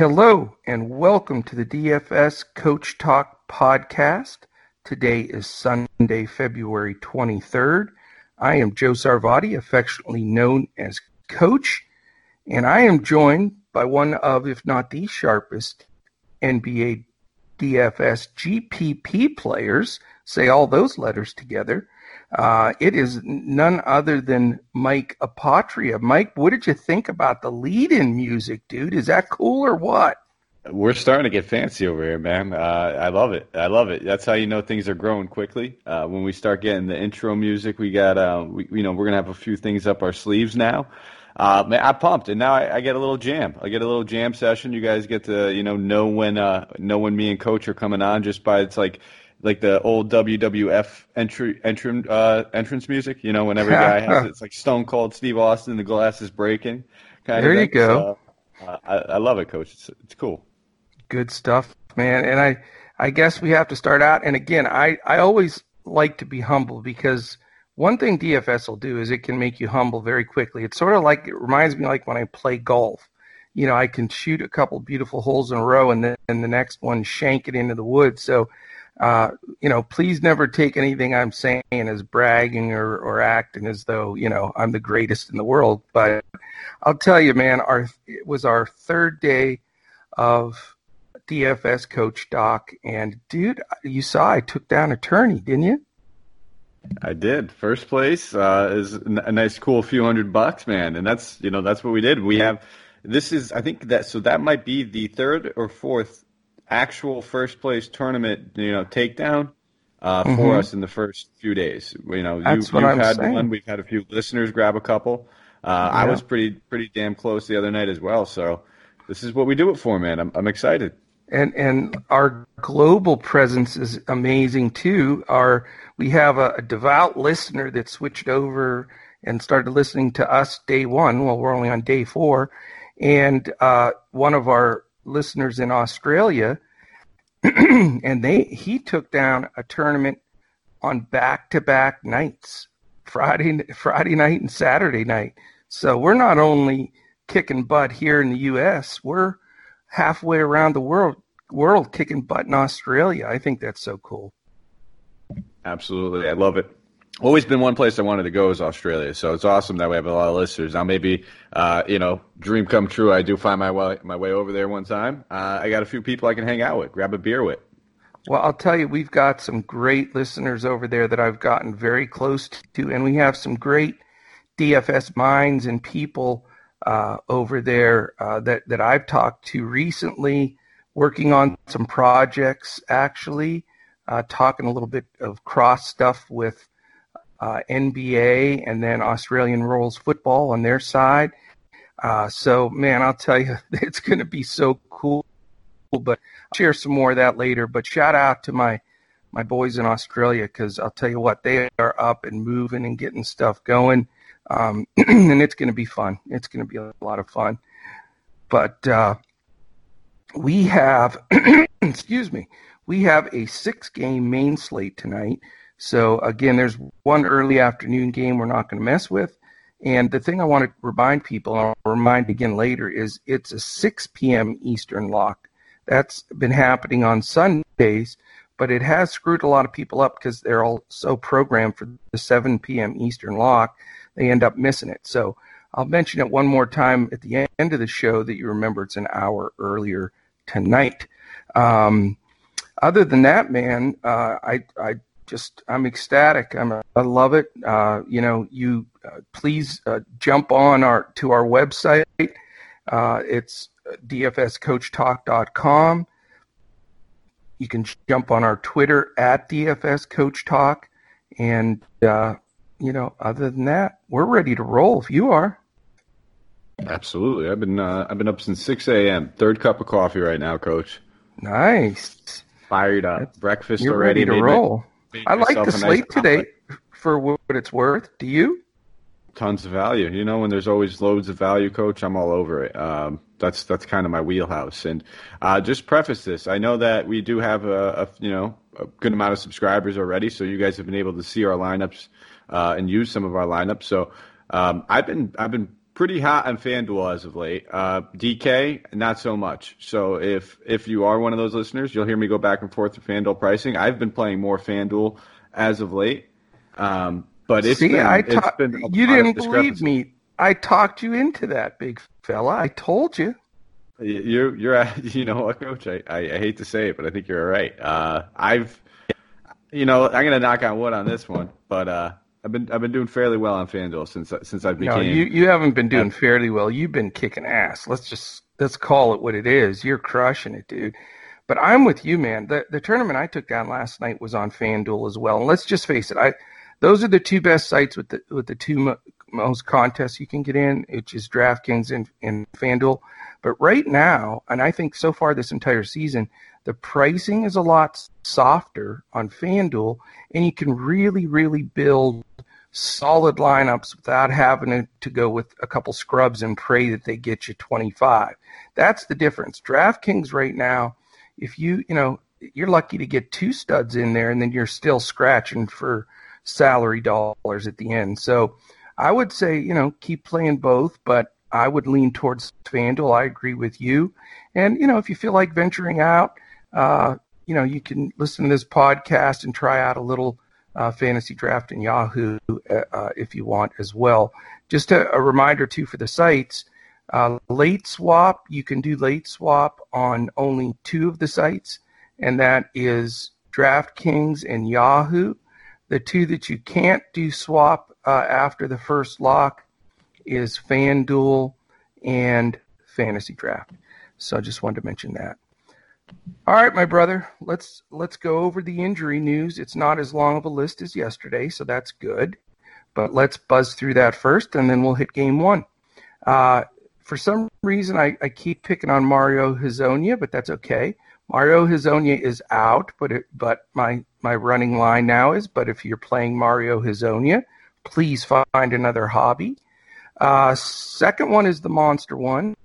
Hello and welcome to the DFS Coach Talk podcast. Today is Sunday, February 23rd. I am Joe Sarvati, affectionately known as Coach, and I am joined by one of, if not the sharpest NBA DFS GPP players. Say all those letters together. Uh, it is none other than Mike Apotria. Mike, what did you think about the lead-in music, dude? Is that cool or what? We're starting to get fancy over here, man. Uh, I love it. I love it. That's how you know things are growing quickly. Uh, when we start getting the intro music, we got, uh, we, you know, we're gonna have a few things up our sleeves now. Uh, man, I pumped, and now I, I, get a little jam. I get a little jam session. You guys get to, you know, know when, uh, know when me and Coach are coming on just by it's like like the old WWF entry entrance uh, entrance music. You know, whenever a guy has it, it's like Stone Cold Steve Austin, the glass is breaking. Kind there of you go. So, uh, I, I, love it, Coach. It's it's cool. Good stuff, man. And I I guess we have to start out. And again, I I always like to be humble because one thing DFS will do is it can make you humble very quickly. It's sort of like it reminds me like when I play golf. You know, I can shoot a couple beautiful holes in a row and then and the next one shank it into the woods. So uh, you know, please never take anything I'm saying as bragging or, or acting as though, you know, I'm the greatest in the world. But I'll tell you, man, our it was our third day of DFS Coach Talk. And dude, you saw I took down attorney, didn't you? I did. First place uh, is a nice, cool few hundred bucks, man. And that's, you know, that's what we did. We have, this is, I think that, so that might be the third or fourth actual first place tournament, you know, takedown uh, mm-hmm. for us in the first few days. You know, you, have had saying. one. We've had a few listeners grab a couple. Uh, yeah. I was pretty pretty damn close the other night as well. So this is what we do it for, man. I'm I'm excited. And and our global presence is amazing too. Our we have a, a devout listener that switched over and started listening to us day one. Well, we're only on day four, and uh, one of our listeners in Australia, and they he took down a tournament on back to back nights, Friday Friday night and Saturday night. So we're not only kicking butt here in the U.S., we're halfway around the world world kicking butt in Australia. I think that's so cool. Absolutely, I love it always been one place I wanted to go is Australia. So it's awesome that we have a lot of listeners. Now maybe uh, you know, dream come true. I do find my way my way over there one time. Uh, I got a few people I can hang out with, grab a beer with. Well, I'll tell you, we've got some great listeners over there that I've gotten very close to, and we have some great DFS minds and people uh, over there uh, that that I've talked to recently, working on some projects. Actually, uh, talking a little bit of cross stuff with uh, NBA and then Australian rules football on their side. Uh, so, man, I'll tell you, it's going to be so cool. But I'll share some more of that later. But shout out to my my boys in Australia because I'll tell you what, they are up and moving and getting stuff going, um, and it's going to be fun. It's going to be a lot of fun. But uh, we have, excuse me, we have a six game main slate tonight. So again, there's one early afternoon game we're not going to mess with. And the thing I want to remind people, and I'll remind again later, is it's a 6 p.m. Eastern lock. That's been happening on Sundays, but it has screwed a lot of people up because they're all so programmed for the 7 p.m. Eastern lock, they end up missing it. So I'll mention it one more time at the end of the show that you remember it's an hour earlier tonight. Um, other than that, man, uh, I, I just I'm ecstatic. I'm I love it. Uh, you know, you uh, please uh, jump on our to our website. Uh, it's dfscoachtalk.com. You can jump on our Twitter at dfscoachtalk, and uh, you know, other than that, we're ready to roll. If you are. Absolutely, I've been uh, I've been up since six a.m. Third cup of coffee right now, Coach. Nice. Fired up. That's, Breakfast you're already. Ready to roll. I like the slate nice today for what it's worth. Do you? Tons of value. You know, when there's always loads of value, coach, I'm all over it. Um, that's that's kind of my wheelhouse. And uh, just preface this: I know that we do have a, a, you know a good amount of subscribers already, so you guys have been able to see our lineups uh, and use some of our lineups. So um, I've been I've been pretty hot on FanDuel as of late. Uh, DK, not so much. So if if you are one of those listeners, you'll hear me go back and forth with FanDuel pricing. I've been playing more FanDuel as of late. Um, but it's See, been, I it's ta- been a you didn't believe me. I talked you into that, big fella. I told you. You're, you're, you know what, Coach? I, I, I hate to say it, but I think you're right. Uh, I've, you know, I'm gonna knock on wood on this one, but uh, I've been, I've been doing fairly well on FanDuel since, since I became. No, you you haven't been doing fairly well. You've been kicking ass. Let's just let's call it what it is. You're crushing it, dude. But I'm with you, man. The the tournament I took down last night was on FanDuel as well. And let's just face it, I those are the two best sites with the with the two mo- most contests you can get in, which is DraftKings and, and FanDuel. But right now, and I think so far this entire season, the pricing is a lot softer on FanDuel, and you can really, really build solid lineups without having to, go with a couple scrubs and pray that they get you 25. That's the difference. DraftKings right now, if you, you know, you're lucky to get two studs in there and then you're still scratching for salary dollars at the end. So I would say, you know, keep playing both, but I would lean towards FanDuel. I agree with you. And, you know, if you feel like venturing out, uh, you know, you can listen to this podcast and try out a little uh, fantasy draft in Yahoo uh, uh, if you want as well. Just a, a reminder, too, for the sites uh, late swap, you can do late swap on only two of the sites, and that is DraftKings and Yahoo. The two that you can't do swap uh, after the first lock is FanDuel and Fantasy Draft. So I just wanted to mention that. All right, my brother, let's let's go over the injury news. It's not as long of a list as yesterday, so that's good. But let's buzz through that first, and then we'll hit game one. Uh, for some reason, I, I keep picking on Mario Hezonja, but that's okay. Mario Hezonja is out, but it, but my my running line now is. But if you're playing Mario Hezonja, please find another hobby. Uh, second one is the monster one,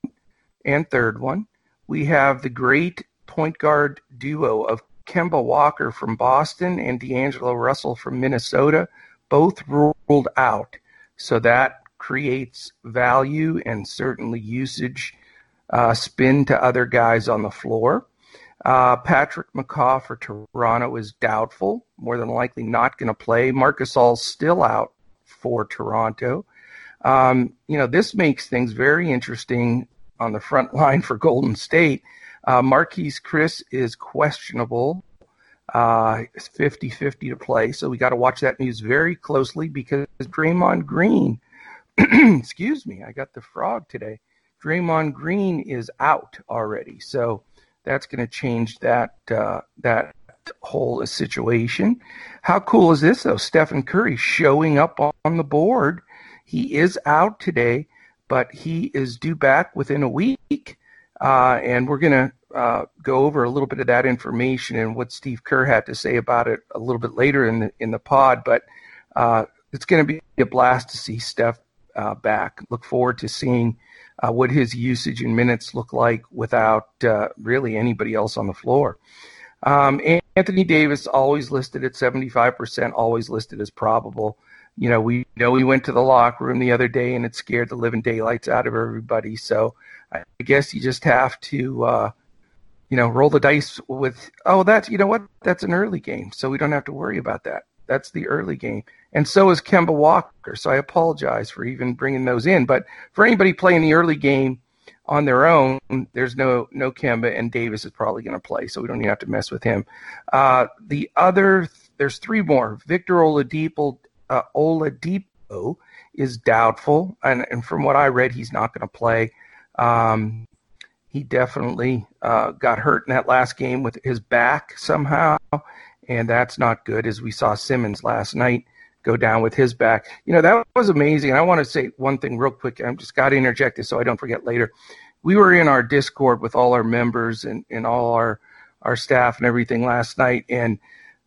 and third one we have the great point guard duo of Kemba Walker from Boston and D'Angelo Russell from Minnesota, both ruled out. So that creates value and certainly usage uh, spin to other guys on the floor. Uh, Patrick McCaw for Toronto is doubtful, more than likely not going to play. Marc Gasol's still out for Toronto. Um, you know, this makes things very interesting on the front line for Golden State. Uh, Marquese Chriss is questionable. Uh, it's 50 50 to play. So we got to watch that news very closely because Draymond Green, excuse me, I got the frog today. Draymond Green is out already. So that's going to change that, uh, that whole situation. How cool is this, though? Stephen Curry showing up on the board. He is out today, but he is due back within a week. Uh, and we're going to uh, go over a little bit of that information and what Steve Kerr had to say about it a little bit later in the in the pod. But uh, it's going to be a blast to see Steph uh, back. Look forward to seeing uh, what his usage and minutes look like without uh, really anybody else on the floor. Um, Anthony Davis always listed at 75%, always listed as probable. You know, we know he went to the locker room the other day and it scared the living daylights out of everybody. So I guess you just have to, you know, roll the dice with, oh, that's, you know what? That's an early game. So we don't have to worry about that. That's the early game. And so is Kemba Walker. So I apologize for even bringing those in. But for anybody playing the early game on their own, there's no no Kemba, and Davis is probably going to play. So we don't even have to mess with him. Uh, the other, there's three more. Victor Oladipo, uh, Oladipo is doubtful. And, and from what I read, he's not going to play. Um, he definitely uh, got hurt in that last game with his back somehow, and that's not good. As we saw Simmons last night go down with his back. You know that was amazing. I want to say one thing real quick. I'm just got to interject this so I don't forget later. We were in our Discord with all our members and, and all our our staff and everything last night, and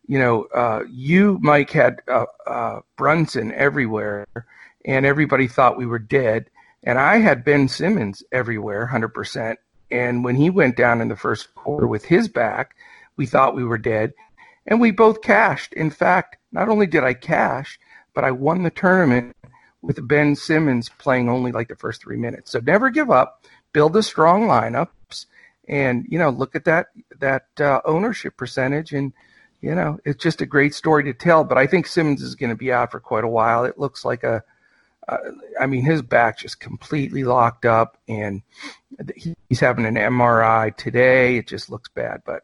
you know, uh, you Mike had uh, uh, Brunson everywhere, and everybody thought we were dead. And I had Ben Simmons everywhere, hundred percent. And when he went down in the first quarter with his back, we thought we were dead. And we both cashed. In fact, not only did I cash, but I won the tournament with Ben Simmons playing only like the first three minutes. So never give up. Build a strong lineups, and you know look at that that uh, ownership percentage, and you know it's just a great story to tell. But I think Simmons is going to be out for quite a while. It looks like a I mean, his back just completely locked up, and he's having an MRI today. It just looks bad. But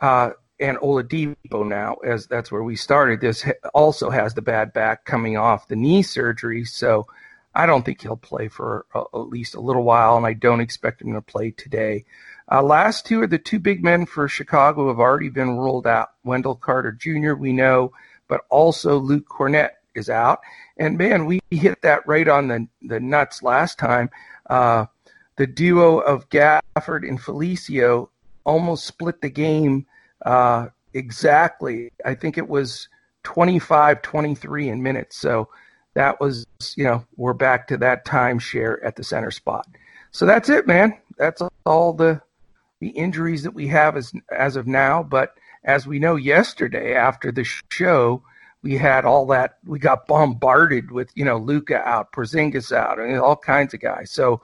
uh, and Oladipo now, as that's where we started. This also has the bad back coming off the knee surgery, so I don't think he'll play for uh, at least a little while, and I don't expect him to play today. Uh, last two are the two big men for Chicago have already been ruled out. Wendell Carter Jr. we know, but also Luke Kornet is out. And man, we hit that right on the the nuts last time. Uh, the duo of Gafford and Felicio almost split the game uh, exactly. I think it was 25 23 in minutes. So that was, you know, we're back to that timeshare at the center spot. So that's it, man. That's all the the injuries that we have as as of now. But as we know, yesterday after the show, we had all that. We got bombarded with you know Luka out, Porzingis out, and all kinds of guys. So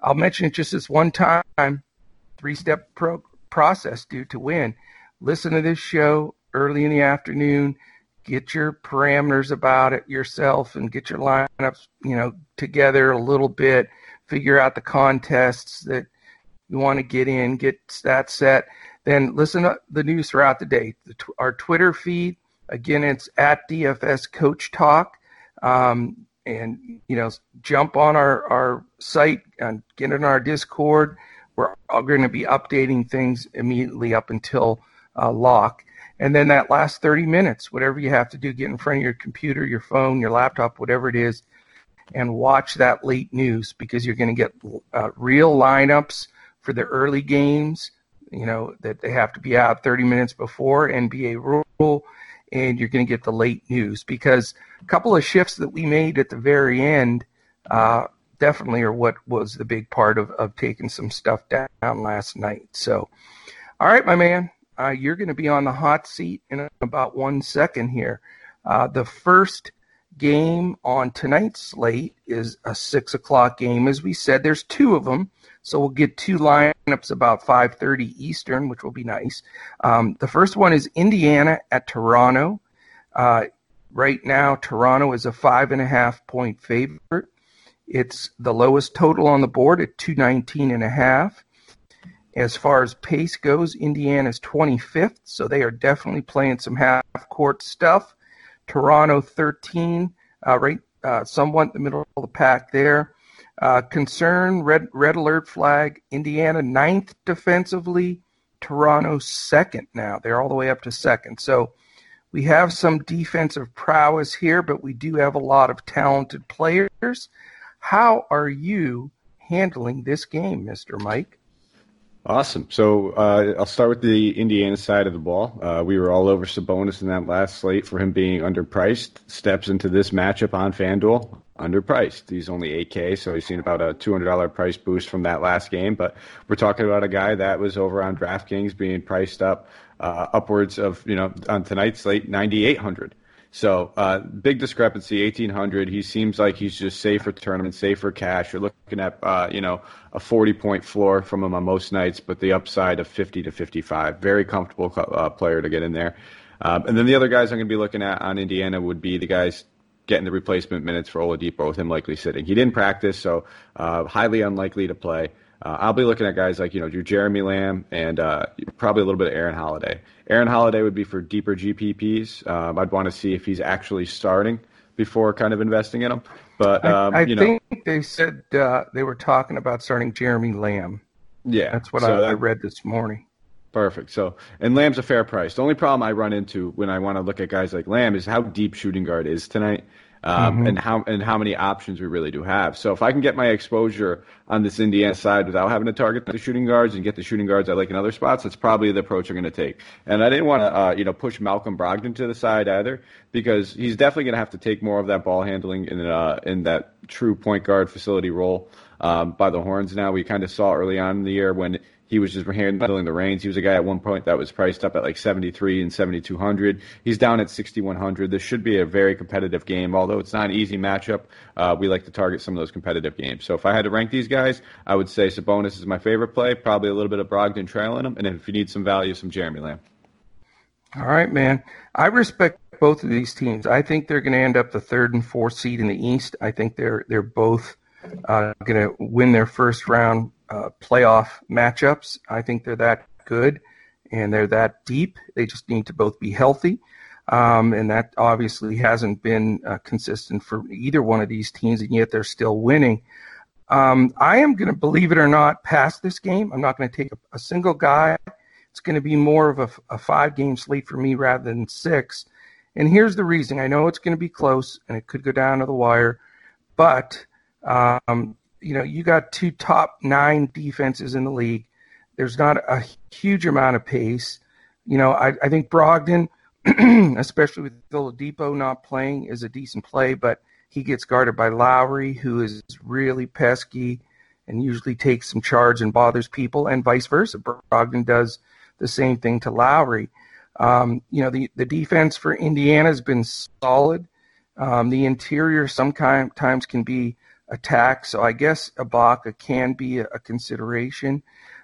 I'll mention it just this one time. Three step pro- process, dude, to win. Listen to this show early in the afternoon. Get your parameters about it yourself and get your lineups, you know, together a little bit. Figure out the contests that you want to get in. Get that set. Then listen to the news throughout the day. The, our Twitter feed, Again, it's at DFS Coach Talk. Um, and, you know, jump on our, our site and get in our Discord. We're going to be updating things immediately up until uh, lock. And then that last 30 minutes, whatever you have to do, get in front of your computer, your phone, your laptop, whatever it is, and watch that late news because you're going to get uh, real lineups for the early games, you know, that they have to be out 30 minutes before NBA rule and you're going to get the late news because a couple of shifts that we made at the very end uh, definitely are what was the big part of, of taking some stuff down last night. So, all right, my man, uh, you're going to be on the hot seat in about one second here. Uh, the first game on tonight's slate is a six o'clock game. As we said, there's two of them. So we'll get two lineups about 5:30 Eastern, which will be nice. Um, the first one is Indiana at Toronto. Uh, right now, Toronto is a five and a half point favorite. It's the lowest total on the board at 219 and a half. As far as pace goes, Indiana's 25th, so they are definitely playing some half court stuff. Toronto 13, uh, right, uh, somewhat the middle of the pack there. Uh, concern, red, red alert flag. Indiana ninth defensively. Toronto second now. They're all the way up to second. So we have some defensive prowess here, but we do have a lot of talented players. How are you handling this game, Mr. Mike? Awesome. So uh, I'll start with the Indiana side of the ball. Uh, we were all over Sabonis in that last slate for him being underpriced. Steps into this matchup on FanDuel underpriced. He's only 8K, so he's seen about a $200 price boost from that last game. But we're talking about a guy that was over on DraftKings being priced up uh, upwards of, you know, on tonight's slate, 9,800. So uh, big discrepancy, 1800. He seems like he's just safe tournament, safe for cash. You're looking at uh, you know a 40 point floor from him on most nights, but the upside of 50 to 55. Very comfortable uh, player to get in there. Um, and then the other guys I'm going to be looking at on Indiana would be the guys getting the replacement minutes for Oladipo with him likely sitting. He didn't practice, so uh, highly unlikely to play. Uh, I'll be looking at guys like you know Jeremy Lamb and uh, probably a little bit of Aaron Holiday. Aaron Holiday would be for deeper GPPs. Um, I'd want to see if he's actually starting before kind of investing in him. But um, I, I you know, think they said uh, they were talking about starting Jeremy Lamb. Yeah, that's what so I, that, I read this morning. Perfect. So, and Lamb's a fair price. The only problem I run into when I want to look at guys like Lamb is how deep shooting guard is tonight um, mm-hmm. and how and how many options we really do have. So if I can get my exposure on this Indiana side without having to target the shooting guards and get the shooting guards I like in other spots, that's probably the approach I'm going to take. And I didn't want to uh, you know push Malcolm Brogdon to the side either because he's definitely going to have to take more of that ball handling in uh, in that true point guard facility role um, by the horns. Now we kind of saw early on in the year when He was just handling the reins. He was a guy at one point that was priced up at like 73 and 7200. He's down at 6100. This should be a very competitive game, although it's not an easy matchup. Uh, we like to target some of those competitive games. So if I had to rank these guys, I would say Sabonis is my favorite play. Probably a little bit of Brogdon trailing him, and if you need some value, some Jeremy Lamb. All right, man. I respect both of these teams. I think they're going to end up the third and fourth seed in the East. I think they're they're both uh, going to win their first round uh, playoff matchups. I think they're that good and they're that deep. They just need to both be healthy. Um, and that obviously hasn't been uh, consistent for either one of these teams, and yet they're still winning. Um, I am going to, believe it or not, pass this game. I'm not going to take a, a, single guy. It's going to be more of a, a five game slate for me rather than six. And here's the reason I know it's going to be close and it could go down to the wire, but um, you know, you got two top nine defenses in the league. There's not a huge amount of pace. You know, I, I think Brogdon, especially with Oladipo not playing, is a decent play, but he gets guarded by Lowry, who is really pesky and usually takes some charge and bothers people, and vice versa. Brogdon does the same thing to Lowry. Um, you know, the, the defense for Indiana has been solid. Um, the interior sometimes can be attack. So I guess Ibaka can be a, a consideration.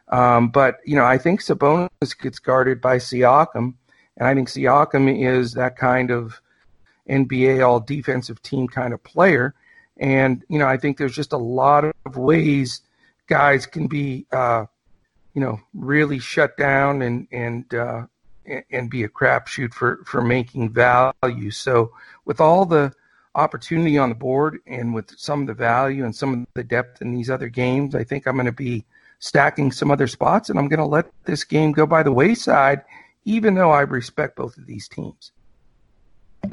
Um, but, you know, I think Sabonis gets guarded by Siakam. And I think Siakam is that kind of NBA all defensive team kind of player. And, you know, I think there's just a lot of ways guys can be, uh, you know, really shut down and, and, uh, and be a crapshoot for, for making value. So with all the opportunity on the board and with some of the value and some of the depth in these other games, I think I'm going to be stacking some other spots and I'm going to let this game go by the wayside, even though I respect both of these teams.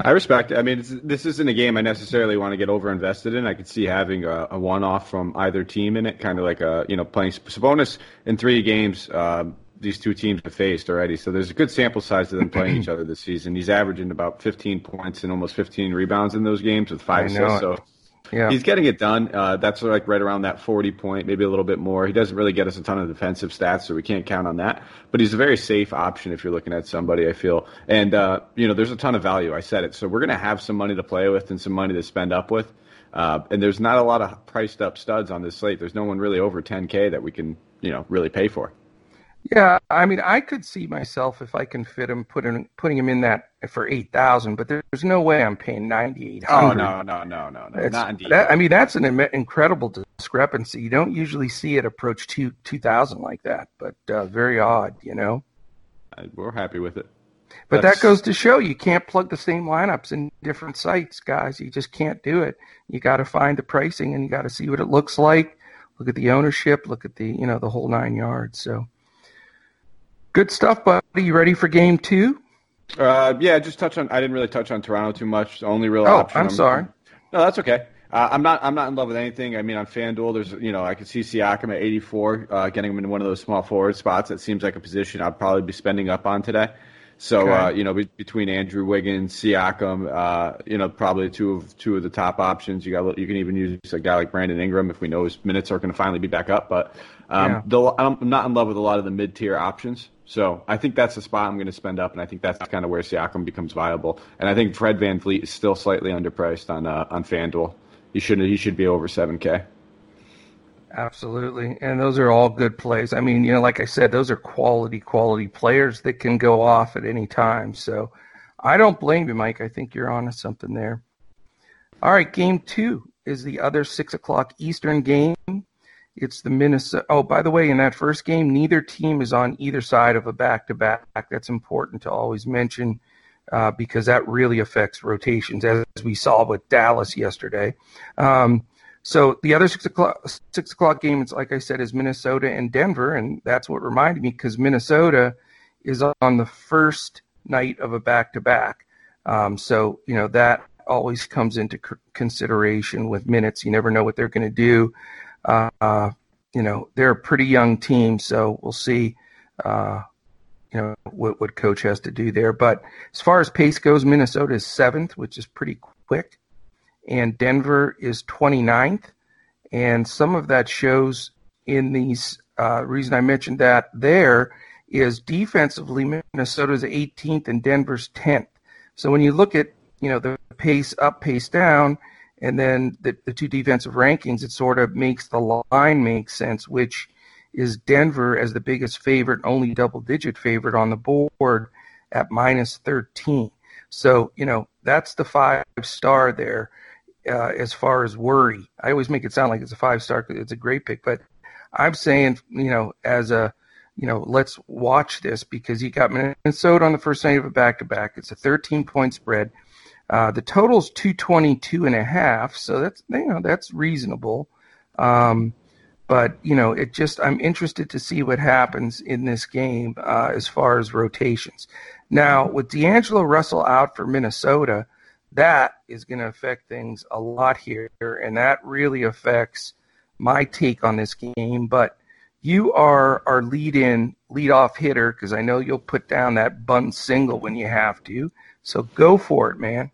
I respect it. I mean, this isn't a game I necessarily want to get over invested in. I could see having a, a one off from either team in it, kind of like a, you know, playing Sabonis in three games. Uh, these two teams have faced already. So there's a good sample size of them playing each other this season. He's averaging about 15 points and almost 15 rebounds in those games with five assists. So yeah. he's getting it done. Uh, that's like right around that 40 point, maybe a little bit more. He doesn't really get us a ton of defensive stats, so we can't count on that. But he's a very safe option if you're looking at somebody, I feel. And, uh, you know, there's a ton of value. I said it. So we're going to have some money to play with and some money to spend up with. Uh, and there's not a lot of priced up studs on this slate. There's no one really over 10K that we can, you know, really pay for. Yeah, I mean, I could see myself if I can fit him putting putting him in that for eight thousand, but there's no way I'm paying ninety eight hundred. Oh no, no, no, no, no, not indeed. That, I mean, that's an incredible discrepancy. You don't usually see it approach two two thousand like that, but uh, very odd, you know. We're happy with it. But that's... that goes to show you can't plug the same lineups in different sites, guys. You just can't do it. You got to find the pricing and you got to see what it looks like. Look at the ownership. Look at the you know the whole nine yards. So. Good stuff, buddy. You ready for game two? Uh, yeah, just touch on. I didn't really touch on Toronto too much. The only real oh, option. I'm, I'm sorry. No, that's okay. Uh, I'm not. I'm not in love with anything. I mean, on FanDuel, there's you know I could see Siakam at 84, uh, getting him in one of those small forward spots. That seems like a position I'd probably be spending up on today. So okay. uh, you know, be, between Andrew Wiggins, Siakam, uh, you know, probably two of two of the top options. You got you can even use a guy like Brandon Ingram if we know his minutes are going to finally be back up. But um, yeah. the, I'm not in love with a lot of the mid tier options. So I think that's the spot I'm going to spend up, and I think that's kind of where Siakam becomes viable. And I think Fred VanVleet is still slightly underpriced on uh, on FanDuel. He should he should be over 7K. Absolutely, and those are all good plays. I mean, you know, like I said, those are quality quality players that can go off at any time. So I don't blame you, Mike. I think you're onto something there. All right, game two is the other six o'clock Eastern game. It's the Minnesota. Oh, by the way, in that first game, neither team is on either side of a back to back. That's important to always mention uh, because that really affects rotations, as we saw with Dallas yesterday. Um, so the other six o'clock six o'clock game, it's like I said, is Minnesota and Denver, and that's what reminded me because Minnesota is on the first night of a back to back. So you know that always comes into consideration with minutes. You never know what they're going to do. Uh, you know, they're a pretty young team, so we'll see. Uh, you know what what coach has to do there. But as far as pace goes, Minnesota is seventh, which is pretty quick, and Denver is 29th. And some of that shows in these uh, reason I mentioned that there is defensively Minnesota's 18th and Denver's 10th. So when you look at you know the pace up, pace down, and then the, the two defensive rankings, it sort of makes the line make sense, which is Denver as the biggest favorite, only double digit favorite on the board at minus 13. So, you know, that's the five star there uh, as far as worry. I always make it sound like it's a five star it's a great pick, but I'm saying, you know, as a, you know, let's watch this because you got Minnesota on the first night of a back to back. It's a 13 point spread. Uh, the total's 222 and a half, so that's you know that's reasonable. Um, but you know, it just I'm interested to see what happens in this game uh, as far as rotations. Now, with D'Angelo Russell out for Minnesota, that is going to affect things a lot here, and that really affects my take on this game. But you are our lead-in, lead-off hitter because I know you'll put down that bunt single when you have to. So go for it, man.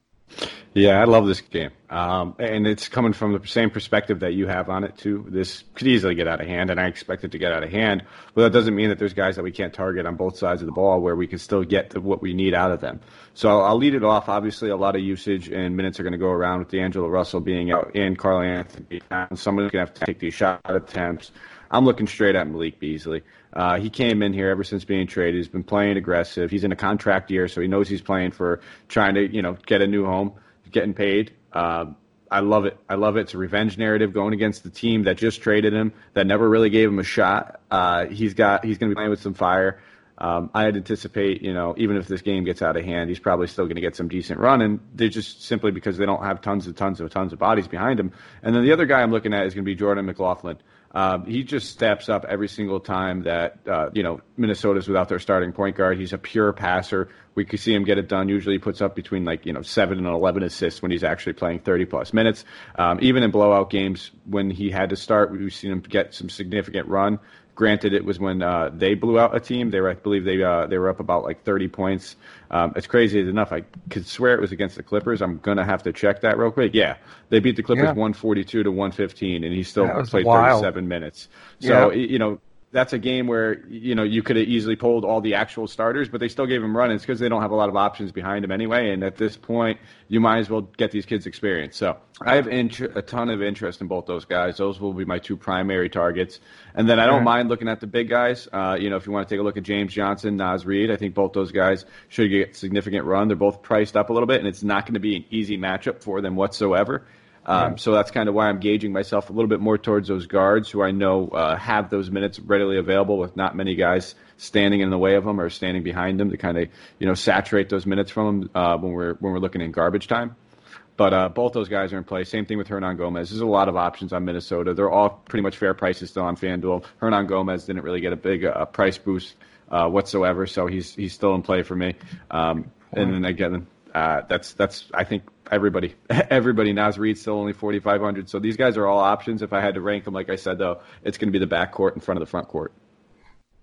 Yeah, I love this game, um, and it's coming from the same perspective that you have on it too. This could easily get out of hand, and I expect it to get out of hand. But that doesn't mean that there's guys that we can't target on both sides of the ball where we can still get what we need out of them. So I'll, lead it off. Obviously, a lot of usage and minutes are going to go around with D'Angelo Russell being out and Karl-Anthony. Someone's going to have to take these shot attempts. I'm looking straight at Malik Beasley. Uh, he came in here ever since being traded. He's been playing aggressive. He's in a contract year, so he knows he's playing for trying to, you know, get a new home getting paid. Uh, I love it. I love it. It's a revenge narrative going against the team that just traded him, that never really gave him a shot. Uh, he's got. He's going to be playing with some fire. Um, I'd anticipate, you know, even if this game gets out of hand, he's probably still going to get some decent run, and they're just simply because they don't have tons and tons of tons of bodies behind him. And then the other guy I'm looking at is going to be Jordan McLaughlin. Um, he just steps up every single time that uh, you know Minnesota's without their starting point guard. He's a pure passer. We could see him get it done. Usually, he puts up between like you know seven and eleven assists when he's actually playing thirty plus minutes. Um, even in blowout games when he had to start, we've seen him get some significant run. Granted, it was when uh, they blew out a team. They were, I believe, they uh, they were up about like 30 points. Um, it's crazy enough. I could swear it was against the Clippers. I'm gonna have to check that real quick. Yeah, they beat the Clippers yeah. 142 to 115, and he still played wild. 37 minutes. So yeah. you know that's a game where you know you could have easily pulled all the actual starters, but they still gave him run. It's because they don't have a lot of options behind him anyway. And at this point, you might as well get these kids experience. So I have int- a ton of interest in both those guys. Those will be my two primary targets. And then I don't mind looking at the big guys. Uh, you know, if you want to take a look at James Johnson, Naz Reid, I think both those guys should get significant run. They're both priced up a little bit, and it's not going to be an easy matchup for them whatsoever. Um, So that's kind of why I'm gauging myself a little bit more towards those guards who I know uh, have those minutes readily available with not many guys standing in the way of them or standing behind them to kind of you know saturate those minutes from them uh, when we're when we're looking in garbage time. But uh, both those guys are in play. Same thing with Hernangomez. There's a lot of options on Minnesota. They're all pretty much fair prices still on FanDuel. Hernangomez didn't really get a big uh, price boost uh, whatsoever, so he's he's still in play for me. Um, and then again, uh, that's that's I think everybody everybody Naz Reid's still only 4500 so these guys are all options if I had to rank them like I said though it's going to be the back court in front of the front court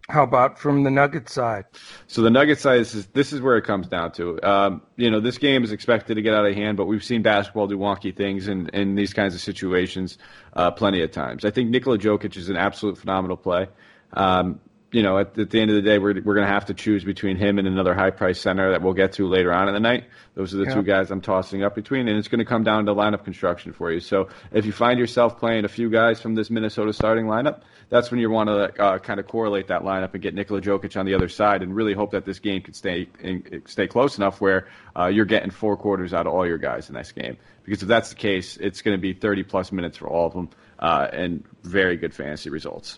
how about from the Nugget side? So the Nugget side is this is where it comes down to. Um, you know, this game is expected to get out of hand, but we've seen basketball do wonky things in, in these kinds of situations uh, plenty of times. I think Nikola Jokic is an absolute phenomenal play. Um, you know, at, at, the end of the day, we're we're going to have to choose between him and another high price center that we'll get to later on in the night. Those are the yeah. two guys I'm tossing up between, and it's going to come down to lineup construction for you. So if you find yourself playing a few guys from this Minnesota starting lineup, that's when you want to uh, kind of correlate that lineup and get Nikola Jokic on the other side, and really hope that this game can stay in, stay close enough where uh, you're getting four quarters out of all your guys in this game. Because if that's the case, it's going to be 30 plus minutes for all of them, uh, and very good fantasy results.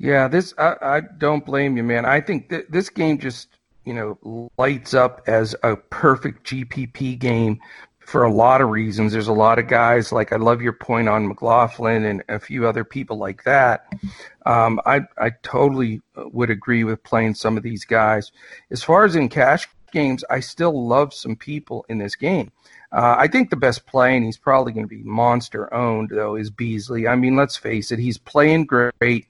Yeah, this I, I don't blame you, man. I think th- this game just you know lights up as a perfect GPP game for a lot of reasons. There's a lot of guys like I love your point on McLaughlin and a few other people like that. Um, I I totally would agree with playing some of these guys. As far as in cash games, I still love some people in this game. Uh, I think the best play, and he's probably going to be monster owned though, is Beasley. I mean, let's face it, he's playing great.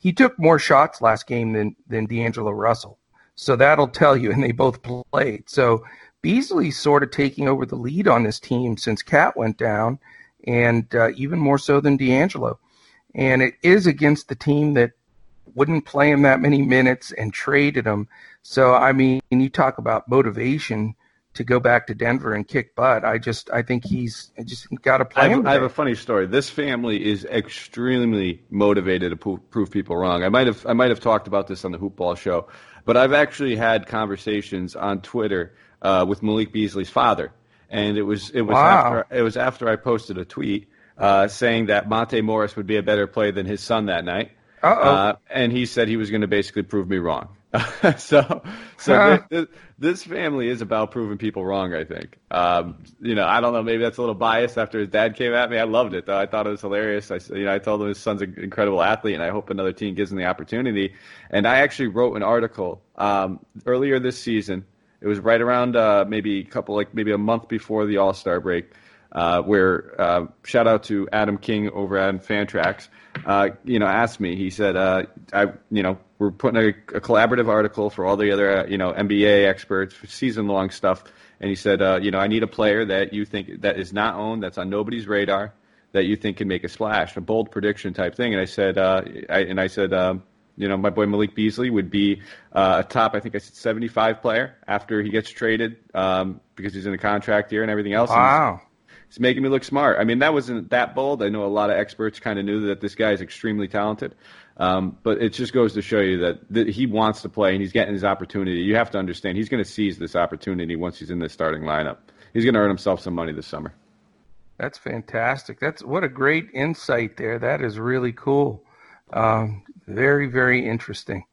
He took more shots last game than than D'Angelo Russell, so that'll tell you. And they both played. So Beasley's sort of taking over the lead on this team since KAT went down, and uh, even more so than D'Angelo. And it is against the team that wouldn't play him that many minutes and traded him. So I mean, you talk about motivation to go back to Denver and kick butt. I just I think he's I just got to play I have, him. I have a funny story. This family is extremely motivated to pro- prove people wrong. I might have I might have talked about this on the Hoopball show, but I've actually had conversations on Twitter uh, with Malik Beasley's father, and it was it was Wow. after it was after I posted a tweet uh, saying that Monte Morris would be a better player than his son that night. Uh, and he said he was going to basically prove me wrong. so, so Huh. thi- thi- this family is about proving people wrong. I think. Um, you know, I don't know. Maybe that's a little biased after his dad came at me. I loved it though. I thought it was hilarious. I, you know, I told him his son's an incredible athlete, and I hope another team gives him the opportunity. And I actually wrote an article um, earlier this season. It was right around uh, maybe a couple, like maybe a month before the All Star break, uh, where uh, shout out to Adam King over at Fantrax. Uh, you know, asked me. He said, uh, "I, you know, we're putting a, a collaborative article for all the other, uh, you know, NBA experts, season long stuff." And he said, uh, "You know, I need a player that you think that is not owned, that's on nobody's radar, that you think can make a splash, a bold prediction type thing." And I said, uh, I, and I said. Um, you know, my boy Malik Beasley would be uh, a top, I think I said 75 player after he gets traded um, because he's in a contract year and everything else. Wow. it's making me look smart. I mean, that wasn't that bold. I know a lot of experts kind of knew that this guy is extremely talented. Um, but it just goes to show you that, he wants to play and he's getting his opportunity. You have to understand he's going to seize this opportunity once he's in the starting lineup. He's going to earn himself some money this summer. That's fantastic. That's what a great insight there. That is really cool. Um, very, very interesting.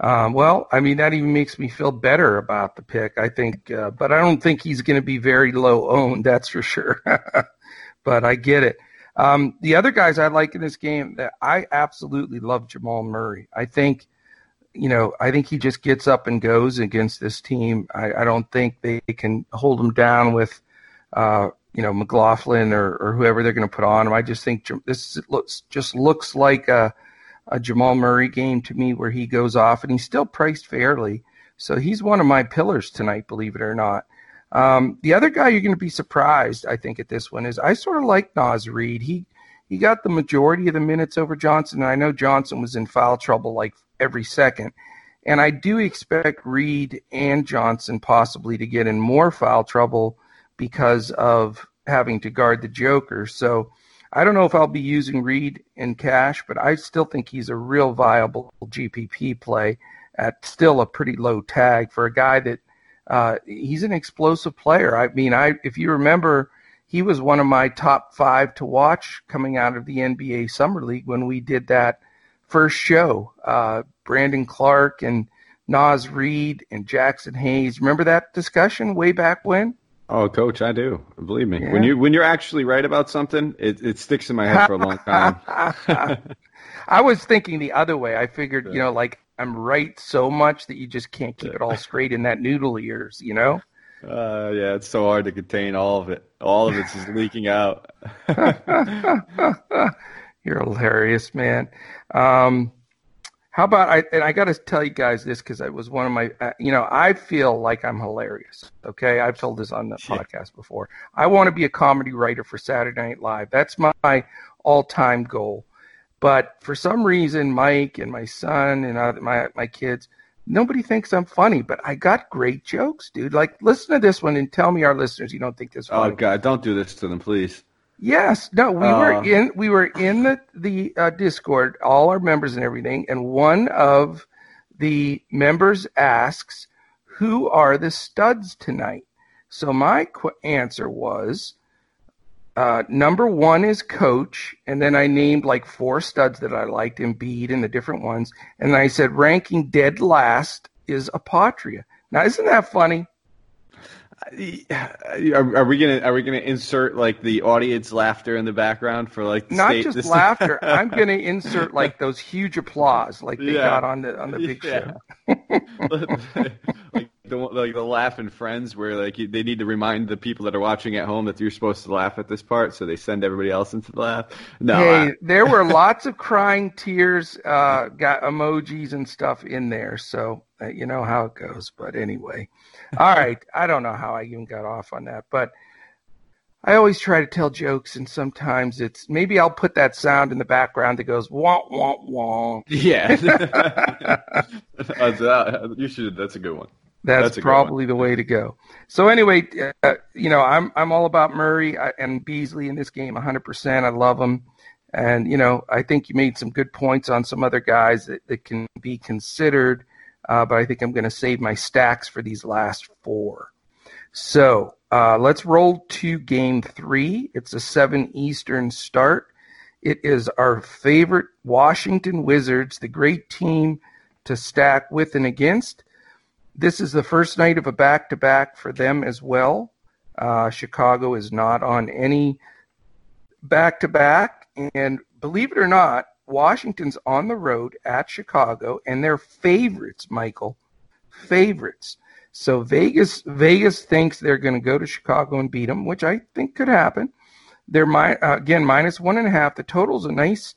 Um, well, I mean, that even makes me feel better about the pick. I think, uh, but I don't think he's going to be very low owned. That's for sure. but I get it. Um, the other guys I like in this game, that I absolutely love Jamal Murray. I think, you know, I think he just gets up and goes against this team. I, I don't think they can hold him down with, uh, you know, McLaughlin or, or whoever they're going to put on him. I just think this looks just looks like a, a Jamal Murray game to me where he goes off and he's still priced fairly. So he's one of my pillars tonight, believe it or not. Um, the other guy you're going to be surprised, I think, at this one is I sort of like Naz Reid. He he got the majority of the minutes over Johnson, and I know Johnson was in foul trouble like every second. And I do expect Reid and Johnson possibly to get in more foul trouble because of having to guard the Joker. So I don't know if I'll be using Reid in cash, but I still think he's a real viable GPP play at still a pretty low tag for a guy that uh, he's an explosive player. I mean, I if you remember, he was one of my top five to watch coming out of the NBA Summer League when we did that first show. Uh, Brandon Clarke and Naz Reid and Jaxson Hayes. Remember that discussion way back when? Oh, coach, I do. Believe me. Yeah. When you when you're actually right about something, it, it sticks in my head for a long time. I was thinking the other way. I figured, you know, like I'm right so much that you just can't keep it all straight in that noodle ears, you know? Uh, yeah, it's so hard to contain all of it. All of it's just leaking out. You're hilarious, man. Um, how about I? And I got to tell you guys this because it was one of my. Uh, you know, I feel like I'm hilarious. Okay, I've told this on the Yeah. podcast before. I want to be a comedy writer for Saturday Night Live. That's my all-time goal. But for some reason, Mike and my son and my my kids, nobody thinks I'm funny. But I got great jokes, dude. Like, listen to this one and tell me, our listeners, you don't think this Oh. God, don't do this to them, please. Yes, no, we Uh. were in we were in the the uh, Discord, all our members and everything, and one of the members asks, "Who are the studs tonight?" So my qu- answer was, uh, number one is Coach, and then I named like four studs that I liked, Embiid and the different ones, and I said ranking dead last is Apotria. Now, isn't that funny? Are, are we gonna are we gonna insert like the audience laughter in the background for like the not state, just this- laughter. I'm going to insert like those huge applause, like they Yeah. got on the on the big Yeah. show. like the like the laugh laughing friends where like you, they need to remind the people that are watching at home that you're supposed to laugh at this part, so they send everybody else into the laugh. No, hey, I- there were lots of crying tears, uh, got emojis and stuff in there, so uh, you know how it goes. But anyway, all right. I don't know how I even got off on that, but I always try to tell jokes, and sometimes it's maybe I'll put that sound in the background that goes wah wah wah. Yeah, you should. That's a good one. That's, That's probably the way to go. So anyway, uh, you know, I'm I'm all about Murray and Beasley in this game, 100%. I love them, and you know, I think you made some good points on some other guys that, that can be considered, uh, but I think I'm going to save my stacks for these last four. So uh, let's roll to game three. It's a 7 Eastern start. It is our favorite Washington Wizards, the great team to stack with and against. This is the first night of a back to back for them as well. Uh, Chicago is not on any back to back. And believe it or not, Washington's on the road at Chicago, and they're favorites, Michael. Favorites. So Vegas Vegas thinks they're going to go to Chicago and beat them, which I think could happen. They're my, uh, again minus one and a half. The total's a nice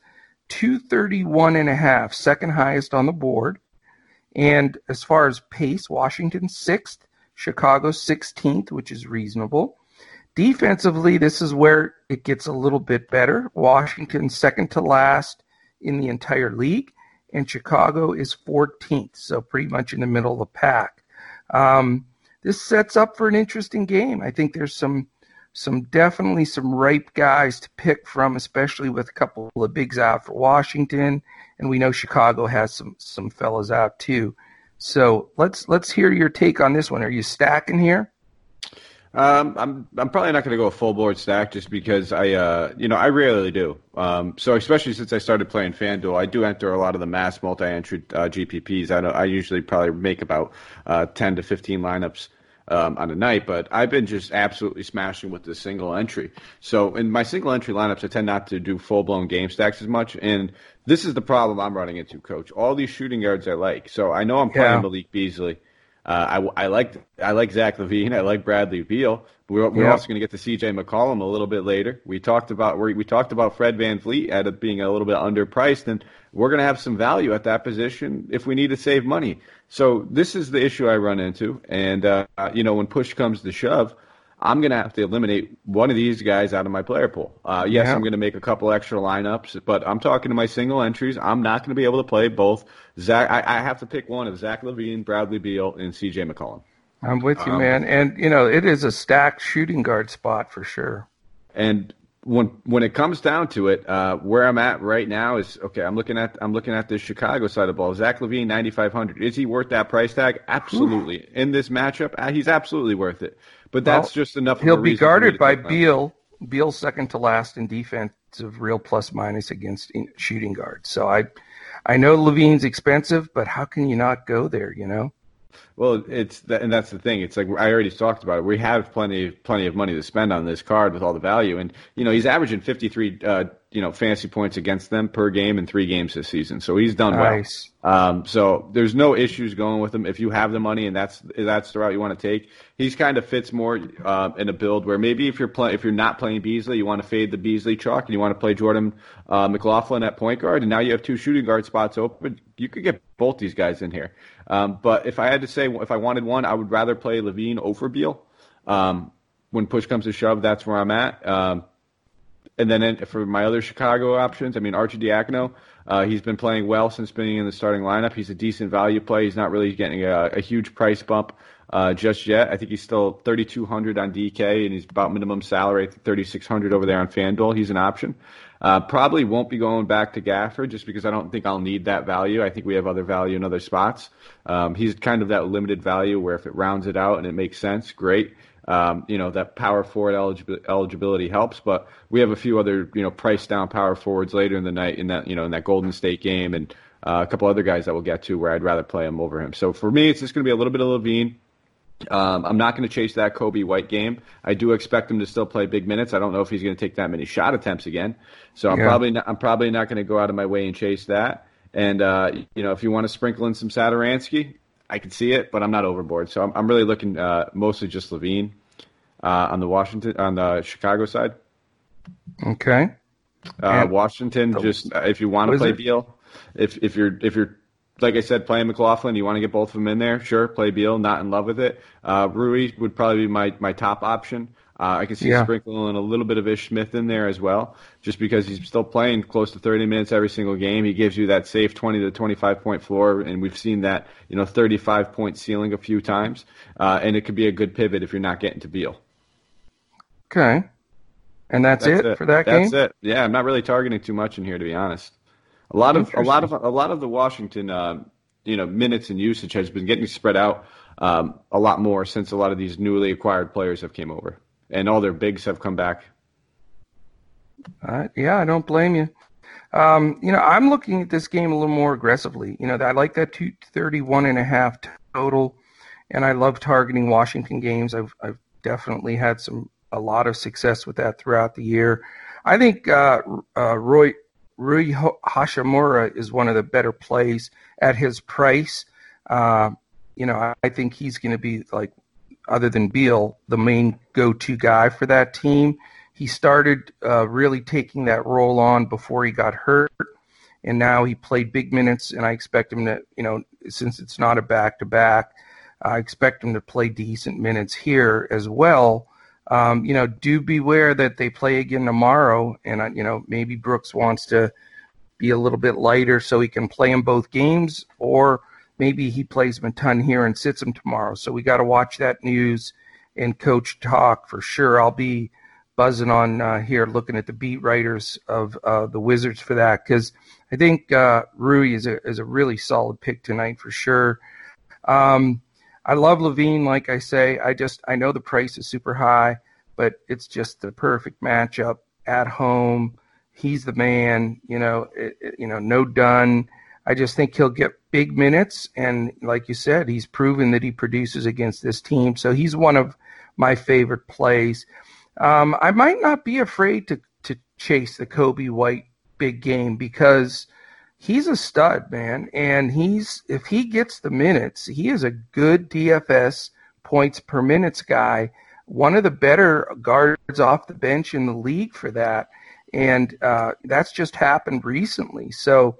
231 and a half, second highest on the board. And as far as pace, Washington sixth, Chicago 16th, which is reasonable. Defensively, this is where it gets a little bit better. Washington second to last in the entire league, and Chicago is 14th, so pretty much in the middle of the pack. Um, this sets up for an interesting game. I think there's some some definitely some ripe guys to pick from, especially with a couple of bigs out for Washington, and we know Chicago has some some fellas out too. So let's let's hear your take on this one. Are you stacking here? Um, I'm I'm probably not going to go a full board stack just because I uh you know I rarely do. Um, so especially since I started playing FanDuel, I do enter a lot of the mass multi-entry uh, GPPs. I I usually probably make about uh, 10 to 15 lineups um, on a night, but I've been just absolutely smashing with the single entry. So in my single entry lineups, I tend not to do full blown game stacks as much, and this is the problem I'm running into, Coach. All these shooting guards I like. So I know I'm playing yeah. Malik Beasley. Uh, I, I like I like Zach LaVine. I like Bradley Beal. We're, we're also going to get to C.J. McCollum a little bit later. We talked about we, we talked about Fred VanVleet at it being a little bit underpriced, and we're going to have some value at that position if we need to save money. So this is the issue I run into, and uh, you know when push comes to shove, I'm going to have to eliminate one of these guys out of my player pool. Uh, yes, yeah. I'm going to make a couple extra lineups, but I'm talking to my single entries. I'm not going to be able to play both. Zach, I, I have to pick one of Zach LaVine, Bradley Beal, and C.J. McCollum. I'm with you, um, man. And you know, it is a stacked shooting guard spot for sure. And when when it comes down to it, uh, where I'm at right now is okay. I'm looking at I'm looking at the Chicago side of the ball. Zach LaVine, 9,500. Is he worth that price tag? Absolutely. In this matchup, uh, he's absolutely worth it. But that's well, just enough. He'll be guarded by Beal. Beal second to last in defensive real plus minus against shooting guards. So I, I know LaVine's expensive, but how can you not go there? You know. Well, it's and that's the thing. It's like I already talked about it. We have plenty plenty of money to spend on this card with all the value, and you know he's averaging 53 uh, you know fantasy points against them per game in three games this season. So he's done nice. well. Um, so there's no issues going with him if you have the money and that's that's the route you want to take. He's kind of fits more uh, in a build where maybe if you're play, if you're not playing Beasley, you want to fade the Beasley chalk and you want to play Jordan uh, McLaughlin at point guard, and now you have two shooting guard spots open. You could get both these guys in here. Um, but if I had to say if I wanted one, I would rather play LaVine over Beal. Um, when push comes to shove, that's where I'm at. Um, and then for my other Chicago options, I mean Arcidiacono, uh, he's been playing well since being in the starting lineup. He's a decent value play. He's not really getting a, a huge price bump uh, just yet. I think he's still 3,200 on DK, and he's about minimum salary, 3,600 over there on FanDuel. He's an option. Uh, probably won't be going back to Gafford just because I don't think I'll need that value. I think we have other value in other spots. Um, he's kind of that limited value where if it rounds it out and it makes sense, great um, you know that power forward eligi- eligibility helps. But we have a few other you know price down power forwards later in the night in that you know in that Golden State game and uh, a couple other guys that we'll get to where I'd rather play him over him. So for me, it's just going to be a little bit of LaVine. Um, I'm not going to chase that Coby White game. I do expect him to still play big minutes. I don't know if he's going to take that many shot attempts again. So I'm yeah. probably not, I'm probably not going to go out of my way and chase that. And uh, you know, if you want to sprinkle in some Satoransky, I can see it, but I'm not overboard. So I'm, I'm really looking uh, mostly just LaVine uh, on the Washington on the Chicago side. Okay. Uh, Washington, just uh, if you want to play? Beal, if if you're if you're like I said, playing McLaughlin, you want to get both of them in there. Sure, play Beal. Not in love with it. Uh, Rui would probably be my my top option. Uh, I can see Yeah. sprinkling a little bit of Ish Smith in there as well, just because he's still playing close to 30 minutes every single game. He gives you that safe 20 to 25 point floor, and we've seen that you know 35 point ceiling a few times, uh, and it could be a good pivot if you're not getting to Beal. Okay. And that's, it, for that That's game? That's it. Yeah, I'm not really targeting too much in here, to be honest. A lot of a lot of a lot of the Washington, uh, you know, minutes and usage has been getting spread out um, a lot more since a lot of these newly acquired players have came over, and all their bigs have come back. Uh, yeah, I don't blame you. Um, you know, I'm looking at this game a little more aggressively. You know, I like that 231 and a half total, and I love targeting Washington games. I've, I've definitely had some a lot of success with that throughout the year. I think uh, uh, Roy Rui Hachimura is one of the better plays at his price. Uh, you know, I, I think he's going to be like, other than Beal, the main go-to guy for that team. He started uh, really taking that role on before he got hurt, and now he played big minutes. And I expect him to, you know, since it's not a back-to-back, I expect him to play decent minutes here as well. Um, you know, do beware that they play again tomorrow, and you know maybe Brooks wants to be a little bit lighter so he can play in both games, or maybe he plays him a ton here and sits him tomorrow. So we got to watch that news and coach talk for sure. I'll be buzzing on uh, here looking at the beat writers of uh, the Wizards for that because I think uh, Rui is a is a really solid pick tonight for sure. Um, I love LaVine, like I say. I just I know the price is super high, but it's just the perfect matchup at home. He's the man, you know. It, it, you know, no done. I just think he'll get big minutes, and like you said, he's proven that he produces against this team. So he's one of my favorite plays. Um, I might not be afraid to to chase the Coby White big game because he's a stud, man. And he's if he gets the minutes, he is a good DFS points per minutes guy. One of the better guards off the bench in the league for that, and uh, that's just happened recently. So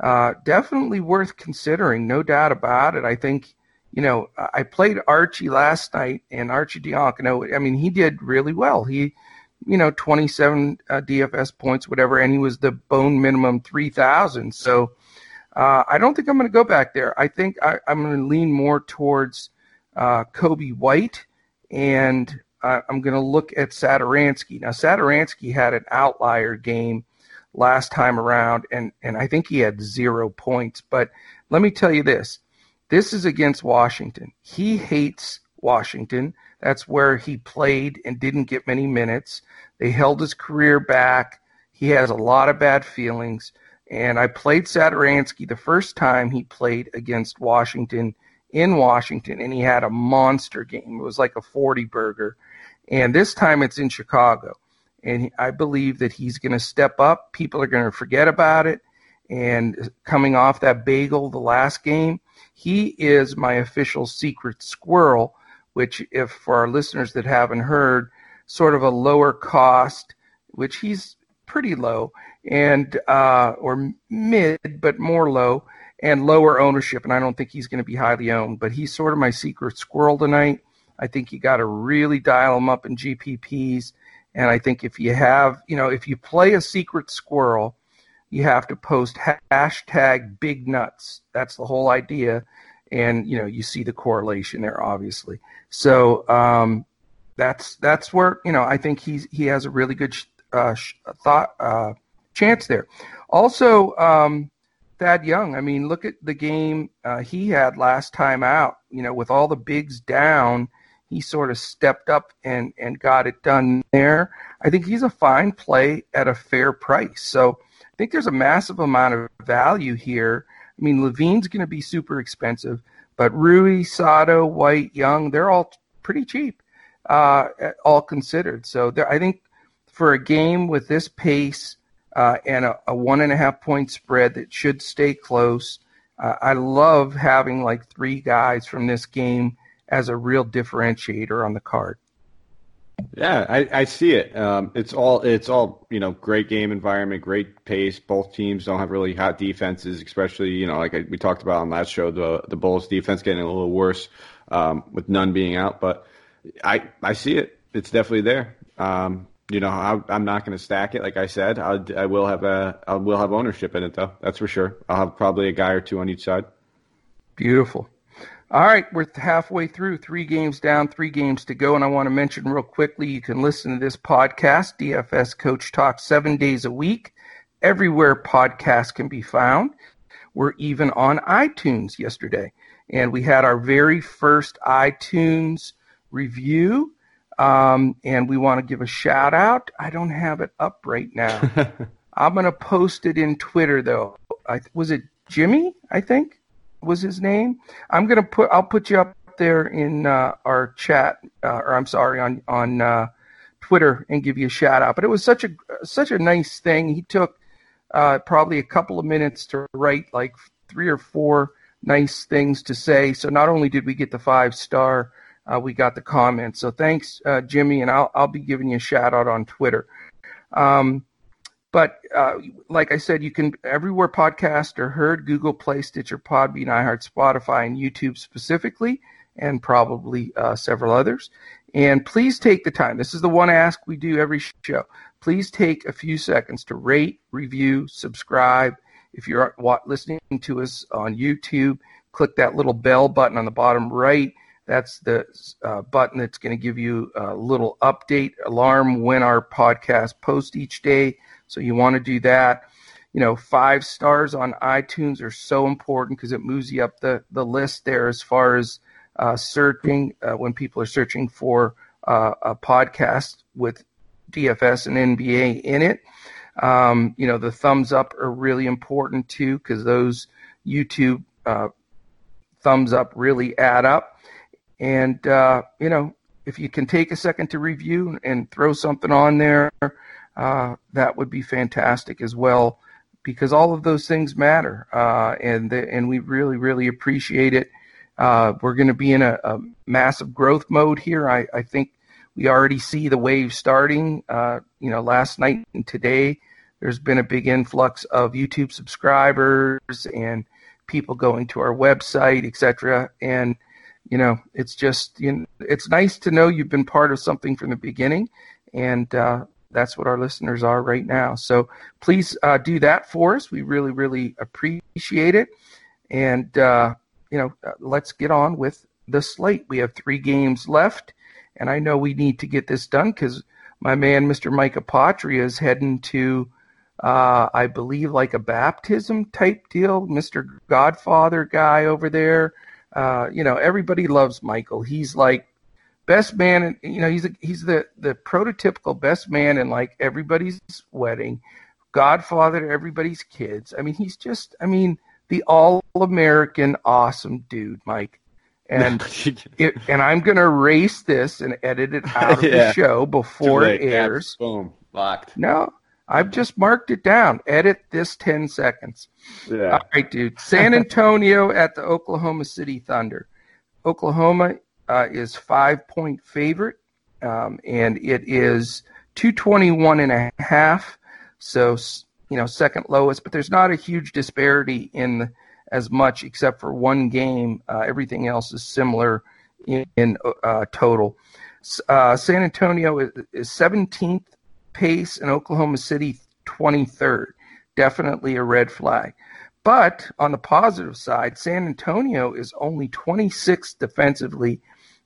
uh, definitely worth considering, no doubt about it. I think. You know, I played Archie last night, and Arcidiacono. I mean, he did really well. He, you know, 27 uh, DFS points, whatever, and he was the bone minimum 3,000. So uh, I don't think I'm going to go back there. I think I, am going to lean more towards uh, Coby White, and I'm going to look at Satoransky. Now, Satoransky had an outlier game last time around, and, and I think he had zero points. But let me tell you this this is against Washington. He hates Washington. That's where he played and didn't get many minutes. They held his career back. He has a lot of bad feelings. And I played Satoransky the first time he played against Washington in Washington, and he had a monster game. It was like a 40 burger. And this time it's in Chicago. And I believe that he's going to step up. People are going to forget about it. And coming off that bagel the last game, he is my official secret squirrel, which, if for our listeners that haven't heard, sort of a lower cost, which he's pretty low, and uh, or mid, but more low, and lower ownership. And I don't think he's going to be highly owned, but he's sort of my secret squirrel tonight. I think you got to really dial him up in GPPs. And I think if you have, you know, if you play a secret squirrel, you have to post hashtag big nuts. That's the whole idea. And, you know, you see the correlation there, obviously. So um, that's that's where, you know, I think he's, he has a really good uh, thought uh, chance there. Also, um, Thad Young, I mean, look at the game uh, he had last time out. You know, with all the bigs down, he sort of stepped up and, and got it done there. I think he's a fine play at a fair price. So I think there's a massive amount of value here. I mean, LaVine's going to be super expensive, but Rui, Sato, White, Young, they're all pretty cheap, uh, all considered. So I think for a game with this pace uh, and a, a, one and a half point spread that should stay close, uh, I love having like three guys from this game as a real differentiator on the card. Yeah, I, I see it. Um, it's all it's all you know, great game environment, great pace. Both teams don't have really hot defenses, especially you know, like we talked about on last show, the the Bulls defense getting a little worse um, with none being out. But I I see it. it's definitely there. Um, you know, I, am not going to stack it. Like I said, I'll, I will have a, I will have ownership in it though. That's for sure. I'll have probably a guy or two on each side. Beautiful. All right, we're halfway through, three games down, three games to go. And I want to mention real quickly you can listen to this podcast, DFS Coach Talk, seven days a week, everywhere podcasts can be found. We're even on iTunes yesterday. And we had our very first iTunes review. Um, and we want to give a shout out. I don't have it up right now. I'm going to post it in Twitter, though. I, was it Jimmy? I think was his name. I'm gonna put I'll put you up there in uh, our chat, uh, or I'm sorry on on uh, Twitter and give you a shout out. But it was such a such a nice thing. He took uh, probably a couple of minutes to write like three or four nice things to say. So not only did we get the five star, uh, we got the comments. So thanks, uh, Jimmy, and I'll I'll be giving you a shout out on Twitter. Um, but uh, like I said, you can everywhere podcasts are heard: Google Play, Stitcher, Podbean, iHeart, Spotify, and YouTube specifically, and probably uh, several others. And please take the time. This is the one I ask we do every show. Please take a few seconds to rate, review, subscribe. If you're listening to us on YouTube, click that little bell button on the bottom right. That's the uh, button that's going to give you a little update alarm when our podcast post each day. So you want to do that. You know, five stars on iTunes are so important because it moves you up the, the list there as far as uh, searching uh, when people are searching for uh, a podcast with DFS and NBA in it. Um, you know, the thumbs up are really important too because those YouTube uh, thumbs up really add up. And, uh, you know, if you can take a second to review and throw something on there, uh, that would be fantastic as well, because all of those things matter, uh, and the, and we really really appreciate it. Uh, we're going to be in a, a, massive growth mode here. I, I, think we already see the wave starting. Uh, you know, last night and today, there's been a big influx of YouTube subscribers and people going to our website, etc. And you know, it's just you know, it's nice to know you've been part of something from the beginning, and uh, that's what our listeners are right now. So please uh, do that for us. We really, really appreciate it. And, uh, you know, uh, let's get on with the slate. We have three games left, and I know we need to get this done because my man, Mr. Mike Apotria, is heading to, uh, I believe, like a baptism type deal. Mr. Godfather guy over there. Uh, you know, everybody loves Michael. He's like best man you know he's a, he's the the prototypical best man in like everybody's wedding godfather to everybody's kids i mean he's just i mean the all american awesome dude mike and it, and i'm going to erase this and edit it out of yeah. the show before it airs boom locked no I've just marked it down. Edit this 10 seconds. Yeah. All right, dude. San Antonio at the Oklahoma City Thunder. Oklahoma uh, is five point favorite, um, and it is 221 and a half. So, you know, second lowest, but there's not a huge disparity in as much except for one game. Uh, everything else is similar in, in uh, total. Uh, San Antonio is, is 17th pace and Oklahoma City 23rd. Definitely a red flag. But on the positive side, San Antonio is only 26th defensively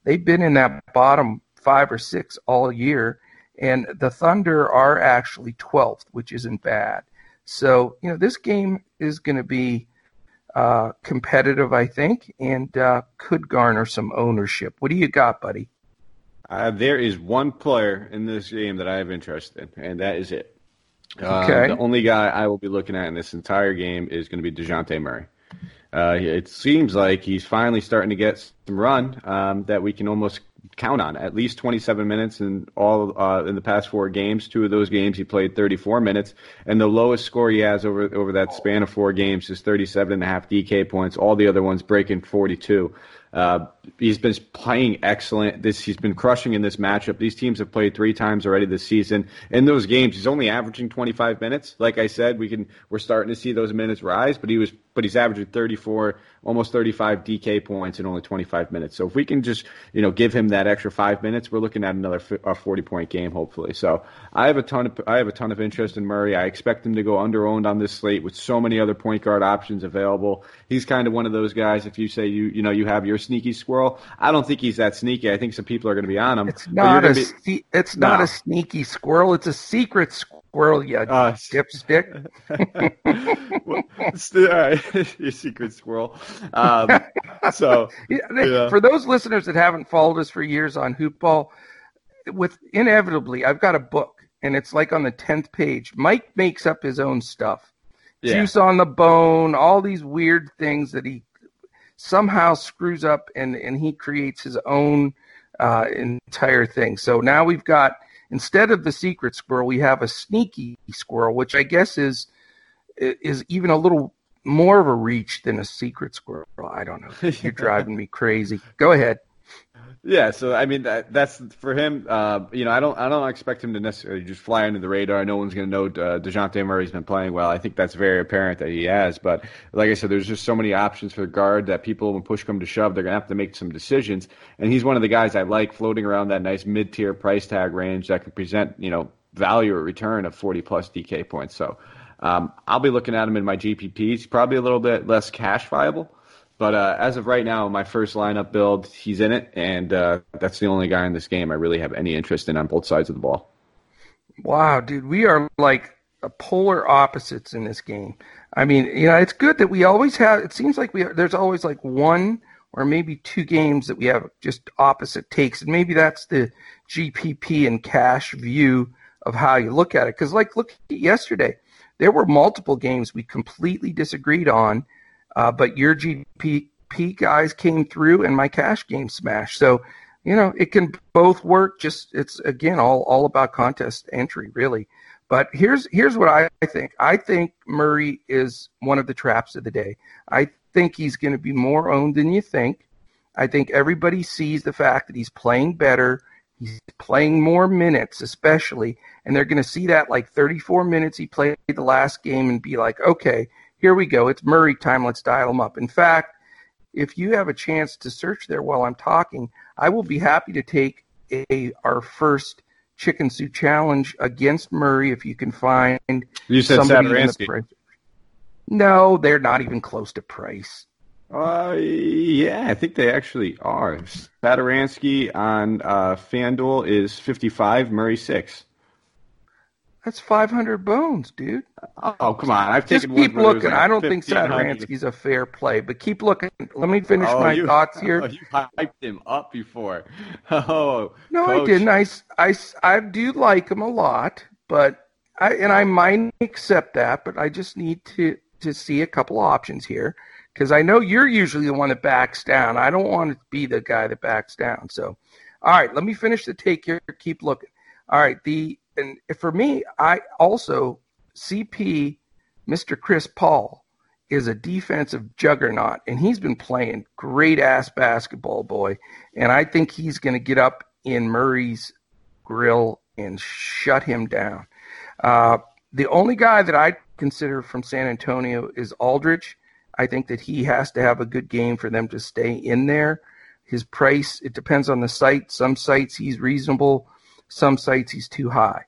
they've been in that bottom five or six all year, and the Thunder are actually 12th, which isn't bad. So, you know, this game is going to be uh, competitive, I think, and uh, could garner some ownership. What do you got, buddy? Uh, there is one player in this game that I have interest in, and that is it. Uh, okay. the only guy I will be looking at in this entire game is going to be Dejounte Murray. Uh, it seems like he's finally starting to get some run um, that we can almost count on. At least 27 minutes in all uh, in the past four games. Two of those games he played 34 minutes, and the lowest score he has over over that span of four games is 37 and a half DK points. All the other ones breaking 42. Uh, he's been playing excellent. This he's been crushing in this matchup. These teams have played three times already this season. In those games, he's only averaging 25 minutes. Like I said, we can we're starting to see those minutes rise, but he was but he's averaging 34, almost 35 DK points in only 25 minutes. So if we can just you know give him that extra five minutes, we're looking at another 40 point game hopefully. So I have a ton of I have a ton of interest in Murray. I expect him to go under owned on this slate with so many other point guard options available. He's kind of one of those guys. If you say you you know you have your sneaky squirrel, I don't think he's that sneaky. I think some people are going to be on him. It's not a be, it's no. not a sneaky squirrel. It's a secret squirrel. You uh, dipstick. well, all right, your secret squirrel. Um, so yeah. for those listeners that haven't followed us for years on Hoopball, with inevitably, I've got a book and it's like on the tenth page. Mike makes up his own stuff. Yeah. Juice on the bone, all these weird things that he somehow screws up and, and he creates his own uh, entire thing. So now we've got instead of the secret squirrel, we have a sneaky squirrel, which I guess is is even a little more of a reach than a secret squirrel. I don't know. You're driving me crazy. Go ahead. Yeah, so I mean that, that's for him. Uh, you know, I don't I don't expect him to necessarily just fly under the radar. No one's going to know uh, Dejounte Murray's been playing well. I think that's very apparent that he has. But like I said, there's just so many options for the guard that people, when push come to shove, they're going to have to make some decisions. And he's one of the guys I like floating around that nice mid tier price tag range that can present you know value or return of 40 plus DK points. So um, I'll be looking at him in my GPPs. Probably a little bit less cash viable. But uh, as of right now, my first lineup build, he's in it, and uh, that's the only guy in this game I really have any interest in on both sides of the ball. Wow, dude, we are like polar opposites in this game. I mean, you know, it's good that we always have. It seems like we there's always like one or maybe two games that we have just opposite takes, and maybe that's the GPP and cash view of how you look at it. Because like, look at yesterday, there were multiple games we completely disagreed on uh, but your GPP guys came through and my cash game smashed. So, you know, it can both work. Just it's again all all about contest entry, really. But here's here's what I think. I think Murray is one of the traps of the day. I think he's going to be more owned than you think. I think everybody sees the fact that he's playing better. He's playing more minutes, especially, and they're going to see that like 34 minutes he played the last game and be like, okay, here we go. It's Murray time. Let's dial them up. In fact, if you have a chance to search there while I'm talking, I will be happy to take a our first chicken soup challenge against Murray if you can find you said somebody in the price. No, they're not even close to price. Uh, yeah, I think they actually are. Satoransky on uh, FanDuel is 55, Murray 6. That's 500 bones, dude. Oh, come on. I've Just keep looking. Like I don't think Satoransky's a fair play, but keep looking. Let me finish oh, my you, thoughts here. Oh, you hyped him up before. Oh, no, coach. I didn't. I, I, I do like him a lot, but I and I might accept that, but I just need to to see a couple options here because I know you're usually the one that backs down. I don't want to be the guy that backs down. So, all right, let me finish the take here. Keep looking. All right, the and for me, I also CP, Mr. Chris Paul, is a defensive juggernaut, and he's been playing great ass basketball, boy. And I think he's going to get up in Murray's grill and shut him down. Uh, the only guy that I consider from San Antonio is Aldridge. I think that he has to have a good game for them to stay in there. His price, it depends on the site. Some sites he's reasonable, some sites he's too high.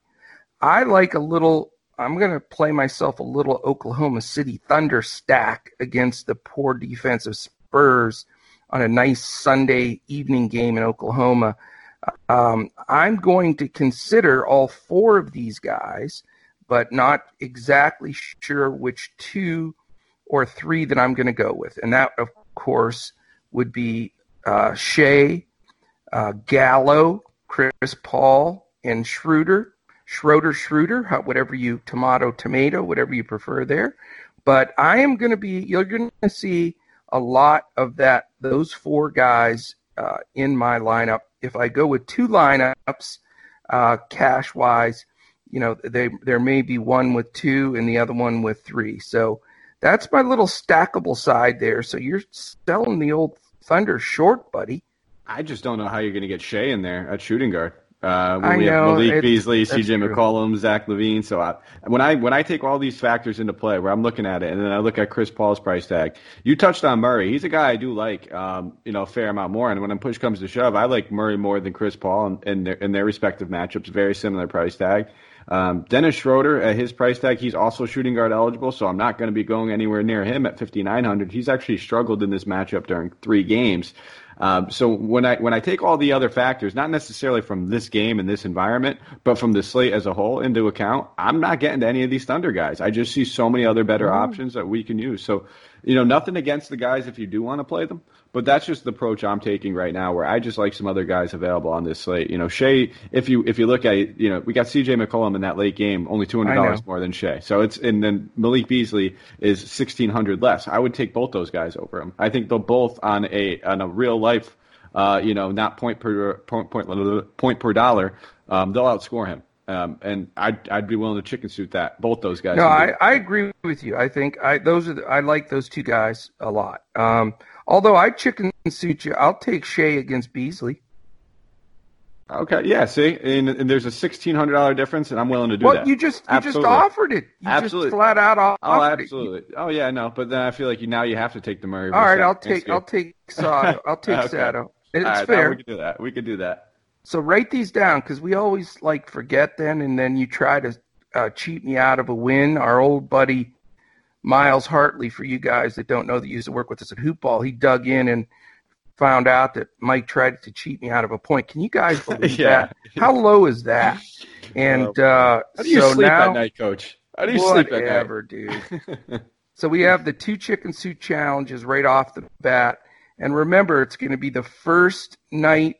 I like a little. I'm going to play myself a little Oklahoma City Thunder stack against the poor defensive Spurs on a nice Sunday evening game in Oklahoma. Um, I'm going to consider all four of these guys, but not exactly sure which two or three that I'm going to go with. And that, of course, would be uh, Shai, uh, Gallo, Chris Paul, and Schroeder. Schroeder, Schroeder, whatever you tomato, tomato, whatever you prefer there. But I am going to be, you're going to see a lot of that, those four guys uh, in my lineup. If I go with two lineups, uh, cash wise, you know, they, there may be one with two and the other one with three. So that's my little stackable side there. So you're selling the old Thunder short, buddy. I just don't know how you're going to get Shai in there at shooting guard. Uh, I we know, have Malik it's- Beasley, CJ true. McCollum, Zach LaVine. So I, when I when I take all these factors into play, where I'm looking at it, and then I look at Chris Paul's price tag. You touched on Murray. He's a guy I do like, um, you know, a fair amount more. And when push comes to shove, I like Murray more than Chris Paul in, in, their, in their respective matchups. Very similar price tag. Um, Dennis Schroeder at his price tag, he's also shooting guard eligible, so I'm not going to be going anywhere near him at 5,900. He's actually struggled in this matchup during three games. Um, so when I when I take all the other factors, not necessarily from this game and this environment, but from the slate as a whole into account, I'm not getting to any of these Thunder guys. I just see so many other better options that we can use. So, you know, nothing against the guys if you do want to play them, but that's just the approach I'm taking right now, where I just like some other guys available on this slate. You know, Shai, if you if you look at it, you know, we got C.J. McCollum in that late game, only two hundred dollars more than Shai. So it's and then Malik Beasley is sixteen hundred less. I would take both those guys over him. I think they'll both on a on a real life, uh, you know, not point per point point, point per dollar. Um, they'll outscore him. Um, and I'd I'd be willing to chicken suit that both those guys. No, I. I agree with you. I think I those are the, I like those two guys a lot. Um, although I chicken suit you, I'll take Shai against Beasley. Okay, yeah. See, and, and there's a sixteen hundred dollar difference, and I'm willing to do Well, that. you just you Absolutely. just offered it. You Absolutely. just flat out offered Oh, it. absolutely. Oh, yeah, no. But then I feel like you now you have to take the Murray. All right, I'll take I'll take Sato. I'll take Okay. Sato. It's All right, no, fair. we can do that. We can do that. So write these down because we always like forget then, and then you try to uh, cheat me out of a win. Our old buddy Miles Hartley, for you guys that don't know that used to work with us at Hoopball, he dug in and found out that Mike tried to cheat me out of a point. Can you guys believe Yeah. that? How low is that? And uh, How do you so sleep now, at night, Coach? How do you sleep at night? whatever, dude. So we have the two chicken suit challenges right off the bat. And remember, it's going to be the first night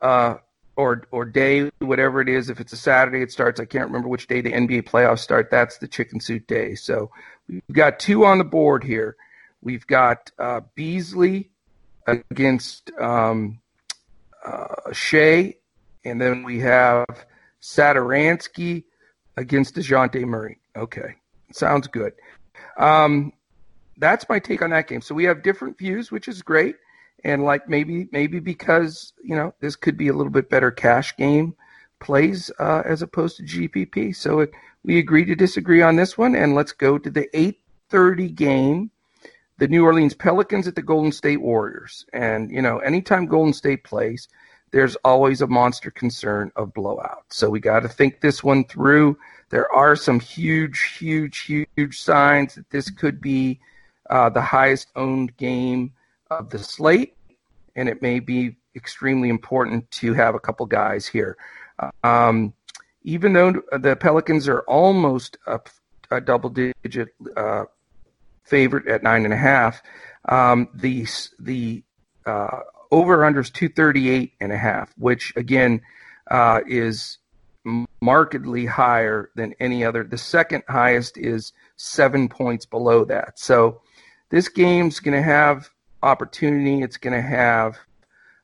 uh, or or day, whatever it is. If it's a Saturday, it starts. I can't remember which day the NBA playoffs start. That's the chicken suit day. So we've got two on the board here. We've got uh, Beasley against um, uh, Shai, and then we have Satoransky against DeJounte Murray. Okay, sounds good. Um, that's my take on that game. So we have different views, which is great. And like maybe maybe because you know this could be a little bit better cash game plays uh, as opposed to GPP. So it, we agree to disagree on this one, and let's go to the 8:30 game, the New Orleans Pelicans at the Golden State Warriors. And you know, anytime Golden State plays, there's always a monster concern of blowout. So we got to think this one through. There are some huge, huge, huge signs that this could be uh, the highest owned game of the slate, and it may be extremely important to have a couple guys here. Um, even though the Pelicans are almost a, a double digit uh, favorite at nine and a half, um, the the uh, over under is 238 and a half, which again uh, is markedly higher than any other. The second highest is seven points below that. So this game's going to have opportunity. It's going to have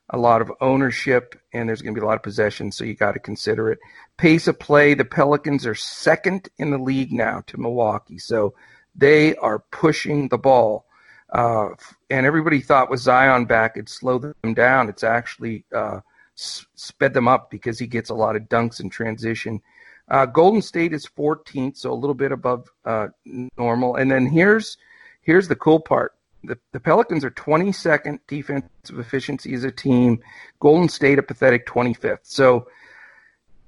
a lot of ownership, and there's going to be a lot of possession. So you got to consider it. Pace of play: the Pelicans are second in the league now to Milwaukee, so they are pushing the ball. Uh, and everybody thought with Zion back, it'd slow them down. It's actually uh, sped them up because he gets a lot of dunks in transition. Uh, Golden State is 14th, so a little bit above uh, normal. And then here's here's the cool part: the, the Pelicans are 22nd defensive efficiency as a team. Golden State a pathetic 25th. So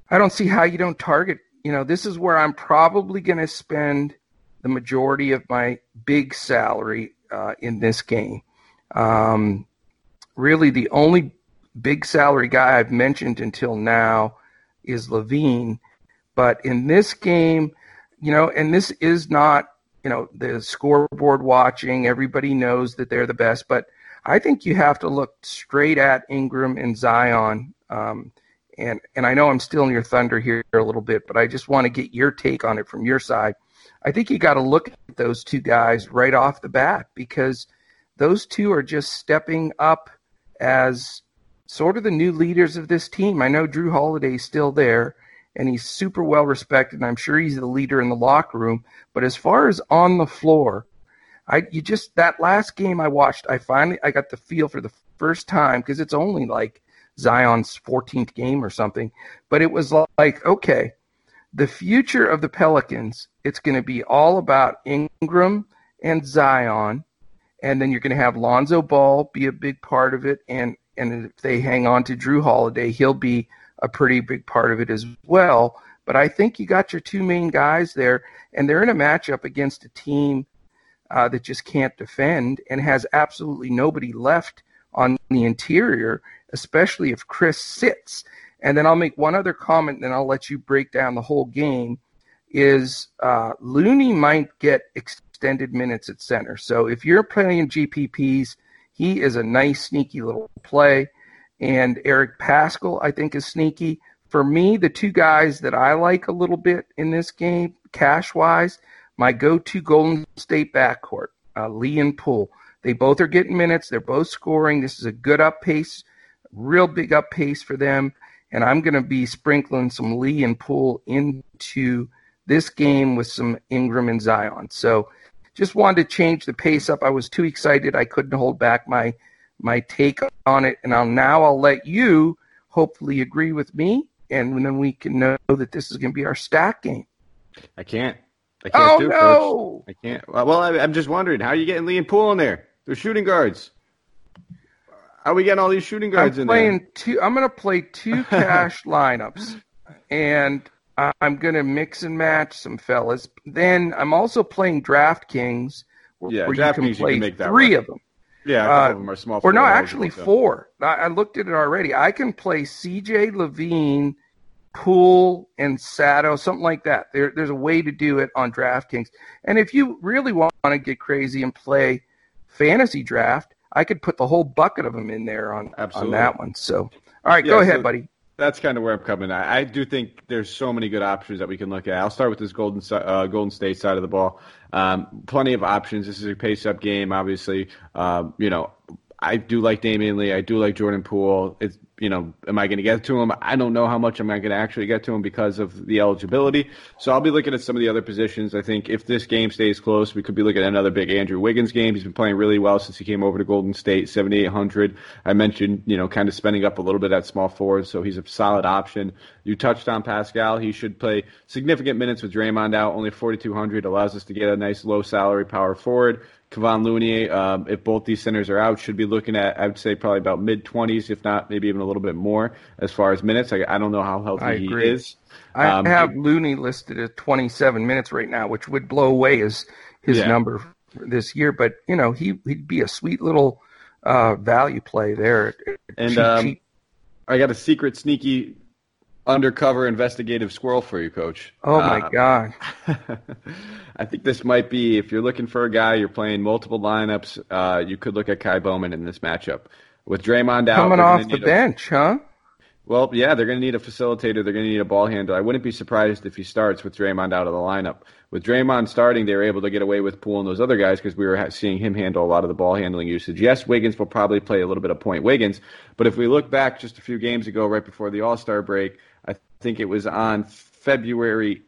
I don't see how you don't target. You know, this is where I'm probably going to spend the majority of my big salary uh, in this game. Um, really, the only big salary guy I've mentioned until now is LaVine. But in this game, you know, and this is not, you know, the scoreboard watching. Everybody knows that they're the best. But I think you have to look straight at Ingram and Zion. Um, and, and I know I'm still in your thunder here a little bit, but I just want to get your take on it from your side. I think you got to look at those two guys right off the bat because those two are just stepping up as sort of the new leaders of this team. I know Jrue Holiday's still there and he's super well respected and I'm sure he's the leader in the locker room, but as far as on the floor, I you just that last game I watched, I finally I got the feel for the first time because it's only like Zion's 14th game or something, but it was like okay, the future of the Pelicans, it's going to be all about Ingram and Zion, and then you're going to have Lonzo Ball be a big part of it, and and if they hang on to Jrue Holiday, he'll be a pretty big part of it as well. But I think you got your two main guys there, and they're in a matchup against a team uh, that just can't defend and has absolutely nobody left on the interior, especially if Chriss sits. And then I'll make one other comment, then I'll let you break down the whole game. Is uh, Looney might get extended minutes at center. So if you're playing GPPs, he is a nice, sneaky little play. And Eric Paschall, I think, is sneaky. For me, the two guys that I like a little bit in this game, cash wise, my go to Golden State backcourt, uh, Lee and Poole. They both are getting minutes. They're both scoring. This is a good up pace, real big up pace for them. And I'm going to be sprinkling some Lee and Poole into this game with some Ingram and Zion. So just wanted to change the pace up. I was too excited. I couldn't hold back my my take on it. And I'll now I'll let you hopefully agree with me, and then we can know that this is going to be our stack game. I can't. I can't oh, do it, no. Coach. I can't. Well, I, am just wondering how are you getting Lee and Poole in there? They're shooting guards. How are we getting all these shooting guards I'm in playing there? Two, I'm going to play two cash lineups, and I'm going to mix and match some fellas. Then I'm also playing DraftKings, where, Yeah, where you can DraftKings, you play can make that three work. of them. Yeah, a couple Uh, of them are small. Or no, actually so. four. I, I looked at it already. I can play C.J. LaVine, Poole, and Sato, something like that. There, there's a way to do it on DraftKings. And if you really want to get crazy and play fantasy draft, I could put the whole bucket of them in there on, on that one. So, all right, Yeah, go ahead, so- buddy. That's kind of where I'm coming. I, I do think there's so many good options that we can look at. I'll start with this Golden uh, Golden State side of the ball. Um, plenty of options. This is a pace up game, obviously. Um, you know, I do like Damian Lee. I do like Jordan Poole. It's you know, am I going to get to him? I don't know how much I'm going to actually get to him because of the eligibility. So I'll be looking at some of the other positions. I think if this game stays close, we could be looking at another big Andrew Wiggins game. He's been playing really well since he came over to Golden State, 7,800. I mentioned, you know, kind of spending up a little bit at small forward, so he's a solid option. You touched on Paschall. He should play significant minutes with Draymond out. Only 4,200 allows us to get a nice low salary power forward. Kevon Looney, um, if both these centers are out, should be looking at, I would say, probably about mid 20s, if not maybe even a little bit more as far as minutes. I, I don't know how healthy I he agree. is. I Um, have Looney listed at 27 minutes right now, which would blow away his his Yeah. number this year. But you know, he he'd be a sweet little uh, value play there. And Cheap, um, cheap. I got a secret, sneaky, undercover investigative squirrel for you, Coach. Oh my Uh, God! I think this might be if you're looking for a guy, you're playing multiple lineups. Uh, you could look at Ky Bowman in this matchup with Draymond out. Coming off the need a- bench, huh? Well, yeah, they're going to need a facilitator. They're going to need a ball handler. I wouldn't be surprised if he starts with Draymond out of the lineup. With Draymond starting, they were able to get away with Poole and those other guys because we were ha- seeing him handle a lot of the ball handling usage. Yes, Wiggins will probably play a little bit of point Wiggins, but if we look back just a few games ago, right before the All Star break, think it was on February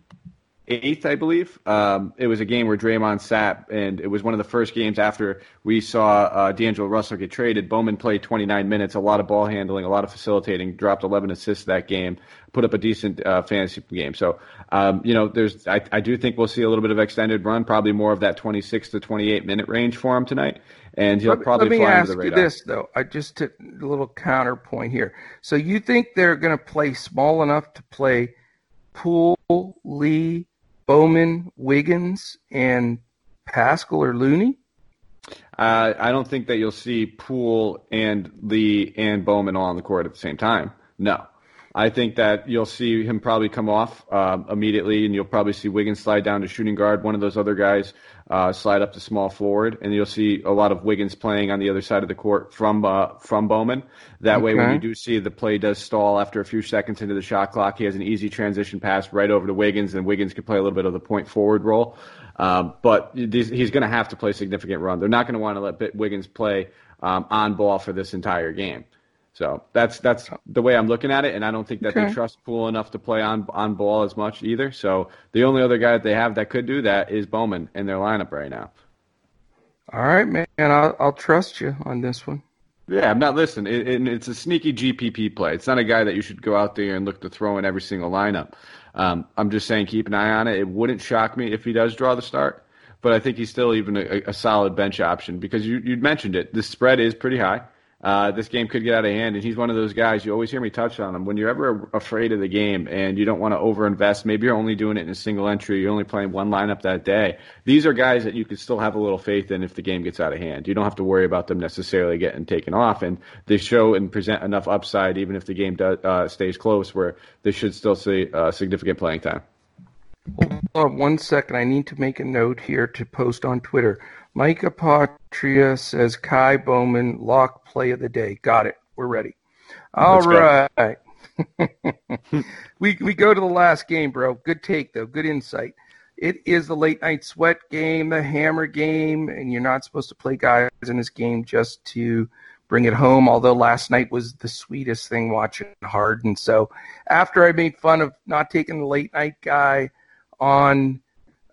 eighth, I believe. Um, it was a game where Draymond sat, and it was one of the first games after we saw uh, D'Angelo Russell get traded. Bowman played 29 minutes, a lot of ball handling, a lot of facilitating, dropped 11 assists that game, put up a decent uh, fantasy game. So, um, you know, there's I, I do think we'll see a little bit of extended run, probably more of that 26 to 28 minute range for him tonight, and he'll Let, probably let me fly ask you this though. I just took a little counterpoint here. So you think they're going to play small enough to play Poole, Lee, Bowman, Wiggins, and Paschall or Looney? Uh, I don't think that you'll see Poole and Lee and Bowman all on the court at the same time. No. I think that you'll see him probably come off um, immediately, and you'll probably see Wiggins slide down to shooting guard. One of those other guys uh, slide up to small forward, and you'll see a lot of Wiggins playing on the other side of the court from uh, from Bowman. That way, when you do see the play does stall after a few seconds into the shot clock, he has an easy transition pass right over to Wiggins, and Wiggins can play a little bit of the point forward role. Um, but these, he's going to have to play significant run. They're not going to want to let Wiggins play um, on ball for this entire game. So that's that's the way I'm looking at it, and I don't think that Okay. they trust Poole enough to play on on ball as much either. So the only other guy that they have that could do that is Bowman in their lineup right now. All right, man. I'll, I'll trust you on this one. Yeah, I'm not listening. It, it, it's a sneaky GPP play. It's not a guy that you should go out there and look to throw in every single lineup. Um, I'm just saying keep an eye on it. It wouldn't shock me if he does draw the start, but I think he's still even a, a solid bench option because you, you mentioned it. The spread is pretty high uh, this game could get out of hand. And he's one of those guys. You always hear me touch on him. When you're ever afraid of the game and you don't want to overinvest, maybe you're only doing it in a single entry. You're only playing one lineup that day. These are guys that you could still have a little faith in if the game gets out of hand. You don't have to worry about them necessarily getting taken off, and they show and present enough upside even if the game uh, stays close, where they should still see uh, significant playing time. Hold on one second. I need to make a note here to post on Twitter. Mike Apotria says Ky Bowman lock play of the day. Got it. We're ready. All Let's right. we we go to the last game, bro. Good take though. Good insight. It is the late night sweat game, the hammer game, and you're not supposed to play guys in this game just to bring it home. Although last night was the sweetest thing watching Harden. So after I made fun of not taking the late night guy on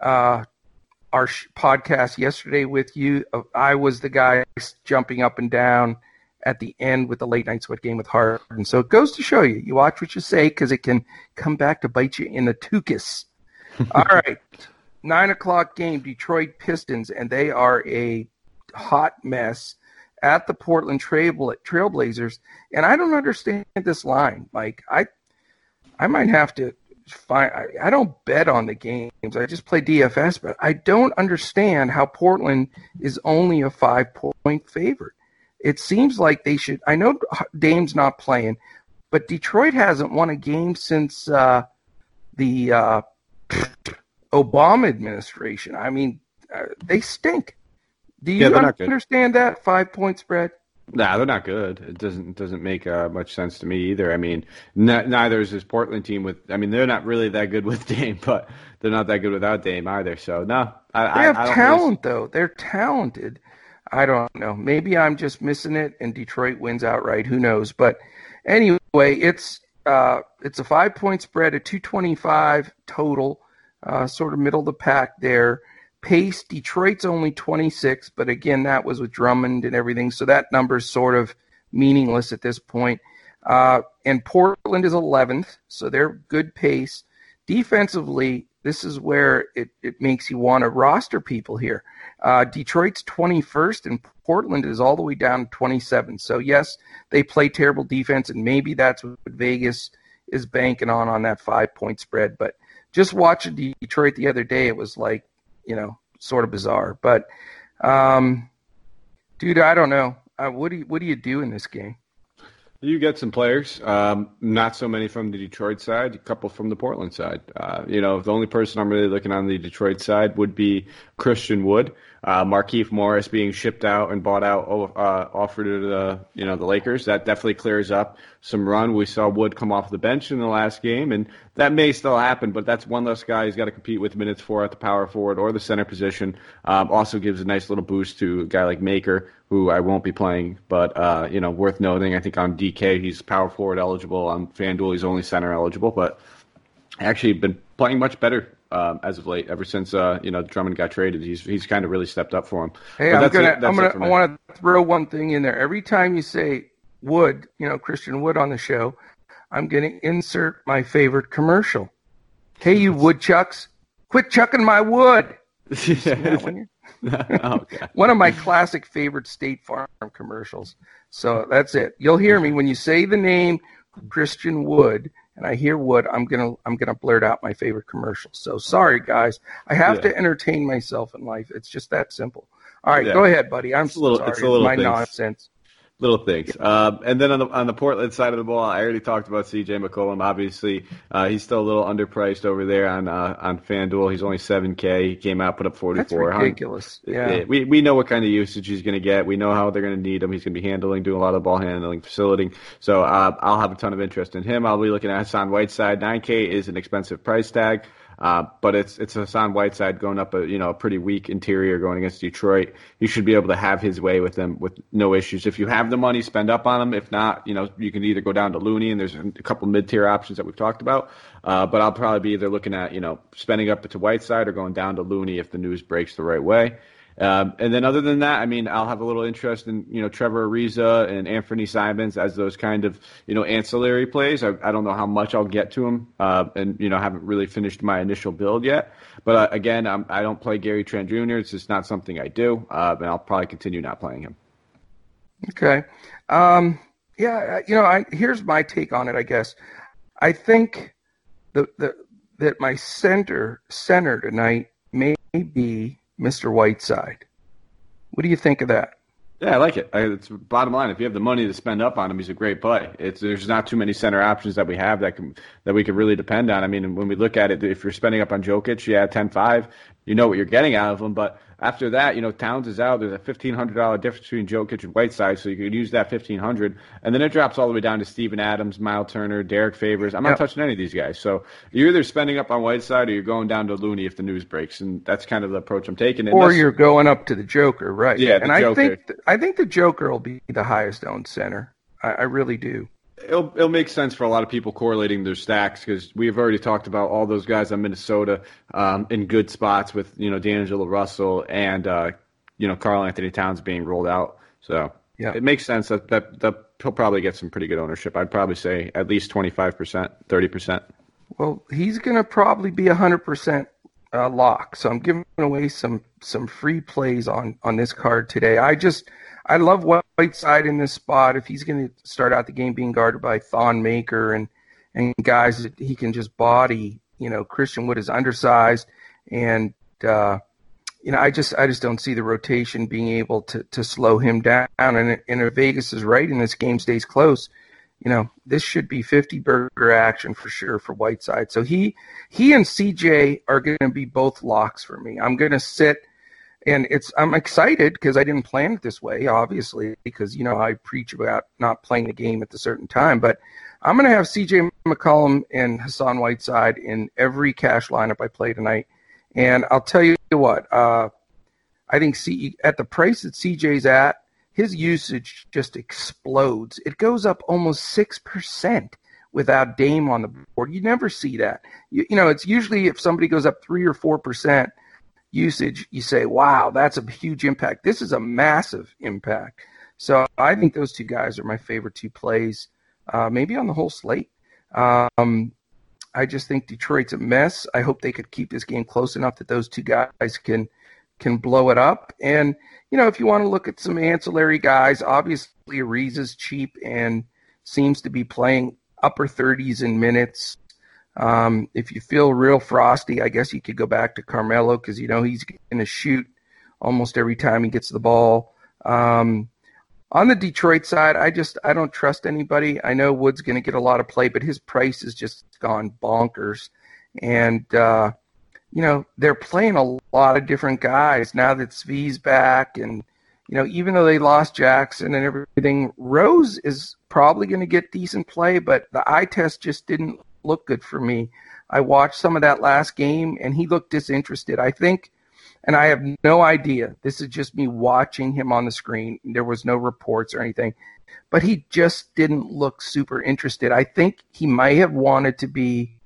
uh, our sh- podcast yesterday with you. Uh, I was the guy jumping up and down at the end with the late night sweat game with Harden. So it goes to show you, you watch what you say because it can come back to bite you in the tuchus. All right, nine o'clock game, Detroit Pistons, and they are a hot mess at the Portland Trail Trailblazers. And I don't understand this line, Mike. I I might have to fine. I, I don't bet on the games. I just play DFS, but I don't understand how Portland is only a five point favorite. It seems like they should. I know Dame's not playing, but Detroit hasn't won a game since uh, the uh, Obama administration. I mean, uh, they stink. Do you yeah, understand that five point spread? Nah, they're not good. It doesn't doesn't make uh, much sense to me either. I mean, n- neither is this Portland team with. I mean, they're not really that good with Dame, but they're not that good without Dame either. So no, I, they have I, I talent really... though. They're talented. I don't know. Maybe I'm just missing it, and Detroit wins outright. Who knows? But anyway, it's uh, it's a five point spread, a 225 total, uh, sort of middle of the pack there. Pace, Detroit's only 26, but again, that was with Drummond and everything, so that number's sort of meaningless at this point. Uh, and Portland is 11th, so they're good pace. Defensively, this is where it, it makes you want to roster people here. Uh, Detroit's 21st, and Portland is all the way down to 27. So, yes, they play terrible defense, and maybe that's what Vegas is banking on on that five point spread. But just watching Detroit the other day, it was like you know, sort of bizarre. But, um, dude, I don't know. Uh, what do you, what do you do in this game? You get some players, um, not so many from the Detroit side, a couple from the Portland side. Uh, you know, the only person I'm really looking on the Detroit side would be Christian Wood. Uh, Markieff Morris being shipped out and bought out, uh, offered to the you know the Lakers. That definitely clears up some run. We saw Wood come off the bench in the last game, and that may still happen, but that's one less guy he's got to compete with minutes for at the power forward or the center position. Um, also gives a nice little boost to a guy like Maker, who I won't be playing, but uh, you know worth noting. I think on DK he's power forward eligible. On FanDuel he's only center eligible, but actually been playing much better um, as of late. Ever since uh, you know Drummond got traded, he's he's kind of really stepped up for him. Hey, I'm gonna, I'm gonna, I want to throw one thing in there. Every time you say Wood, you know Christian Wood on the show, I'm gonna insert my favorite commercial. Hey, you woodchucks, quit chucking my wood. oh, one of my classic favorite State Farm commercials. So that's it. You'll hear me when you say the name Christian Wood and I hear Wood, I'm gonna I'm gonna blurt out my favorite commercial. So sorry, guys. I have yeah. to entertain myself in life. It's just that simple. All right, yeah. go ahead, buddy. I'm it's a little, sorry. It's a little my things. nonsense little things. Um, and then on the on the Portland side of the ball, I already talked about C.J. McCollum. Obviously, uh, he's still a little underpriced over there on uh, on FanDuel. He's only seven K. He came out, put up forty four. That's ridiculous. Yeah, we we know what kind of usage he's going to get. We know how they're going to need him. He's going to be handling, doing a lot of ball handling, facilitating. So uh, I'll have a ton of interest in him. I'll be looking at Hassan Whiteside. Nine K is an expensive price tag. Uh, but it's it's Hassan Whiteside going up a you know a pretty weak interior going against Detroit. You should be able to have his way with them with no issues. If you have the money, spend up on him. If not, you know you can either go down to Looney and there's a couple mid tier options that we've talked about. Uh, but I'll probably be either looking at you know spending up to Whiteside or going down to Looney if the news breaks the right way. Um, and then other than that, I mean, I'll have a little interest in you know Trevor Ariza and Anthony Simons as those kind of you know ancillary plays. I, I don't know how much I'll get to them, uh, and you know haven't really finished my initial build yet. But uh, again, I'm, I do not play Gary Trent Jr. It's just not something I do, uh, and I'll probably continue not playing him. Okay. Um, yeah, you know, I, here's my take on it. I guess I think the the that my center center tonight may be Mr. Whiteside. What do you think of that? Yeah, I like it. I, it's bottom line. If you have the money to spend up on him, he's a great play. It's there's not too many center options that we have that can that we can really depend on. I mean, when we look at it, if you're spending up on Jokic, yeah, 10-5, you know what you're getting out of him. But after that, you know, Towns is out. There's a fifteen hundred dollar difference between Jokic and Whiteside, so you could use that fifteen hundred, and then it drops all the way down to Steven Adams, Miles Turner, Derrick Favors. I'm not yep. touching any of these guys. So you're either spending up on Whiteside or you're going down to Looney if the news breaks, and that's kind of the approach I'm taking. And or you're going up to the Joker, right? Yeah, and I think th- I think the Joker will be the highest owned center. I, I really do it'll it'll make sense for a lot of people correlating their stacks because we've already talked about all those guys on Minnesota um, in good spots with you know D'Angelo Russell and uh, you know Karl-Anthony Towns being rolled out. So yeah, it makes sense that, that that he'll probably get some pretty good ownership. I'd probably say at least twenty five percent, thirty percent. Well, he's going to probably be hundred percent uh, lock. So I'm giving away some some free plays on on this card today. I just I love Whiteside in this spot. If he's going to start out the game being guarded by Thon Maker and and guys that he can just body, you know, Christian Wood is undersized, and uh, you know, I just I just don't see the rotation being able to to slow him down. And, and if Vegas is right and this game stays close, you know, this should be 50 burger action for sure for Whiteside. So he he and CJ are going to be both locks for me. I'm going to sit and it's I'm excited because I didn't plan it this way, obviously, because you know I preach about not playing the game at a certain time. But I'm going to have C.J. McCollum and Hassan Whiteside in every cash lineup I play tonight, and I'll tell you what, uh, I think C at the price that CJ's at, his usage just explodes. It goes up almost six percent without Dame on the board. You never see that. You, you know, it's usually if somebody goes up three or four percent usage, you say, wow, that's a huge impact. This is a massive impact. So I think those two guys are my favorite two plays, uh, maybe on the whole slate. Um, I just think Detroit's a mess. I hope they could keep this game close enough that those two guys can can blow it up. And you know, if you want to look at some ancillary guys, obviously Ariza's cheap and seems to be playing upper 30s in minutes. Um, if you feel real frosty, I guess you could go back to Carmelo because you know he's going to shoot almost every time he gets the ball. Um, on the Detroit side, I just I don't trust anybody. I know Wood's going to get a lot of play, but his price has just gone bonkers, and uh, you know they're playing a lot of different guys now that Svi's back, and you know even though they lost Jackson and everything, Rose is probably going to get decent play, but the eye test just didn't look good for me. I watched some of that last game and he looked disinterested. I think, and I have no idea, this is just me watching him on the screen. There was no reports or anything, but he just didn't look super interested. I think he might have wanted to be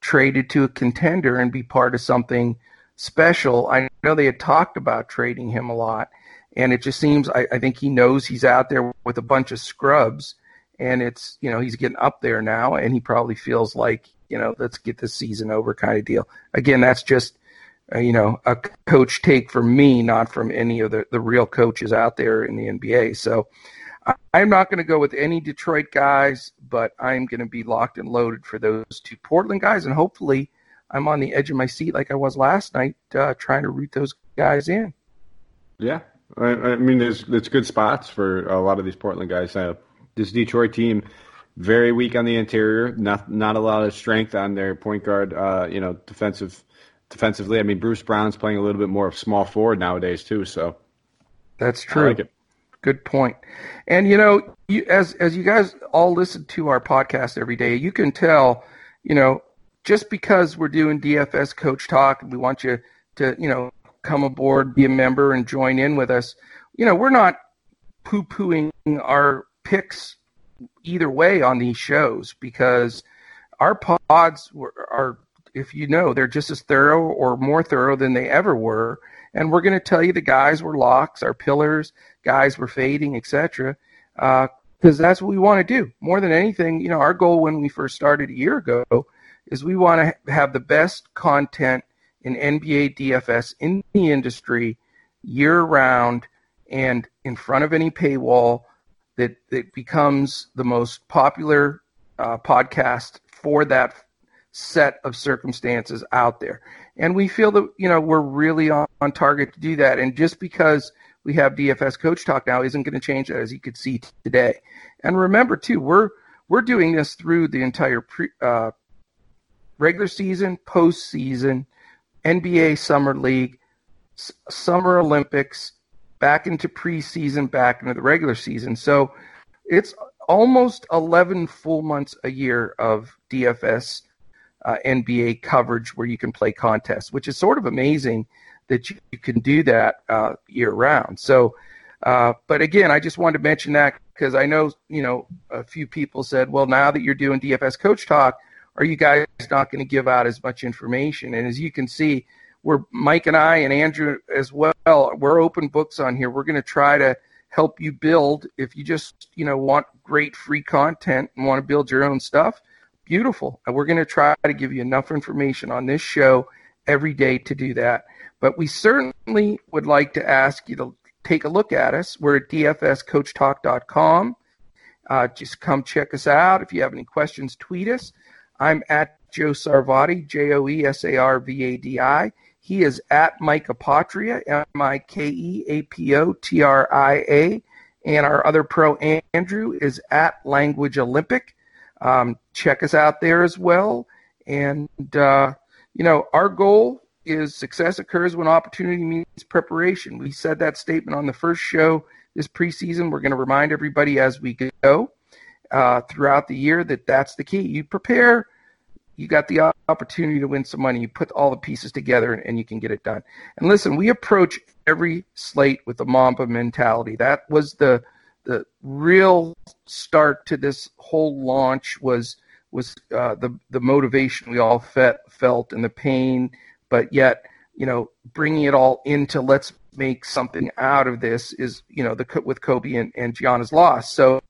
traded to a contender and be part of something special. I know they had talked about trading him a lot, and it just seems I, I think he knows he's out there with a bunch of scrubs and it's you know he's getting up there now, and he probably feels like you know let's get this season over kind of deal. Again, that's just uh, you know a coach take from me, not from any of the the real coaches out there in the NBA. So. I'm not going to go with any Detroit guys, but I'm going to be locked and loaded for those two Portland guys, and hopefully, I'm on the edge of my seat like I was last night, uh, trying to root those guys in. Yeah, I, I mean, there's there's good spots for a lot of these Portland guys. Uh, this Detroit team very weak on the interior, not not a lot of strength on their point guard. Uh, you know, defensive defensively. I mean, Bruce Brown's playing a little bit more of small forward nowadays too. So that's true. Like Good point. And you know, you, as as you guys all listen to our podcast every day, you can tell, you know, just because we're doing DFS coach talk, we want you to, you know, come aboard, be a member, and join in with us. You know, we're not poo pooing our picks either way on these shows because our pods were, are if you know, they're just as thorough or more thorough than they ever were. And we're going to tell you the guys were locks, our pillars, guys were fading, etc. Because uh, that's what we want to do. More than anything, you know, our goal when we first started a year ago is we want to have the best content in NBA DFS in the industry year round and in front of any paywall that, it becomes the most popular uh, podcast for that set of circumstances out there. And we feel that, you know, we're really on, on target to do that. And just because we have DFS Coach Talk now isn't going to change that, as you could see today. And remember, too, we're we're doing this through the entire pre, uh, regular season, postseason, NBA Summer League, S- Summer Olympics, back into preseason, back into the regular season. So it's almost 11 full months a year of DFS uh, NBA coverage where you can play contests, which is sort of amazing that you, you can do that uh, year round. So, uh, but again, I just wanted to mention that because I know, you know, a few people said, well, now that you're doing DFS Coach Talk, are you guys not going to give out as much information? And as you can see, we're Mike and I and Andrew as well. We're open books on here. We're going to try to help you build. If you just you know want great free content and want to build your own stuff, beautiful. And we're going to try to give you enough information on this show every day to do that. But we certainly would like to ask you to take a look at us. We're at dfscoachtalk.com. Uh, just come check us out. If you have any questions, tweet us. I'm at Joe Sarvadi, J O E S A R V A D I. He is at Mike Apotria, M I K E A P O T R I A. And our other pro, Andrew, is at Language Olympic. Um, check us out there as well. And, uh, you know, our goal is success occurs when opportunity meets preparation. We said that statement on the first show this preseason. We're going to remind everybody as we go uh, throughout the year that that's the key. You prepare, you got the opportunity to win some money. You put all the pieces together and, you can get it done. And listen, we approach every slate with the Mamba mentality. That was the the real start to this whole launch was was uh, the the motivation we all fe- felt and the pain, but yet you know bringing it all into let's make something out of this is you know the with Kobe and, and Gianna's loss. So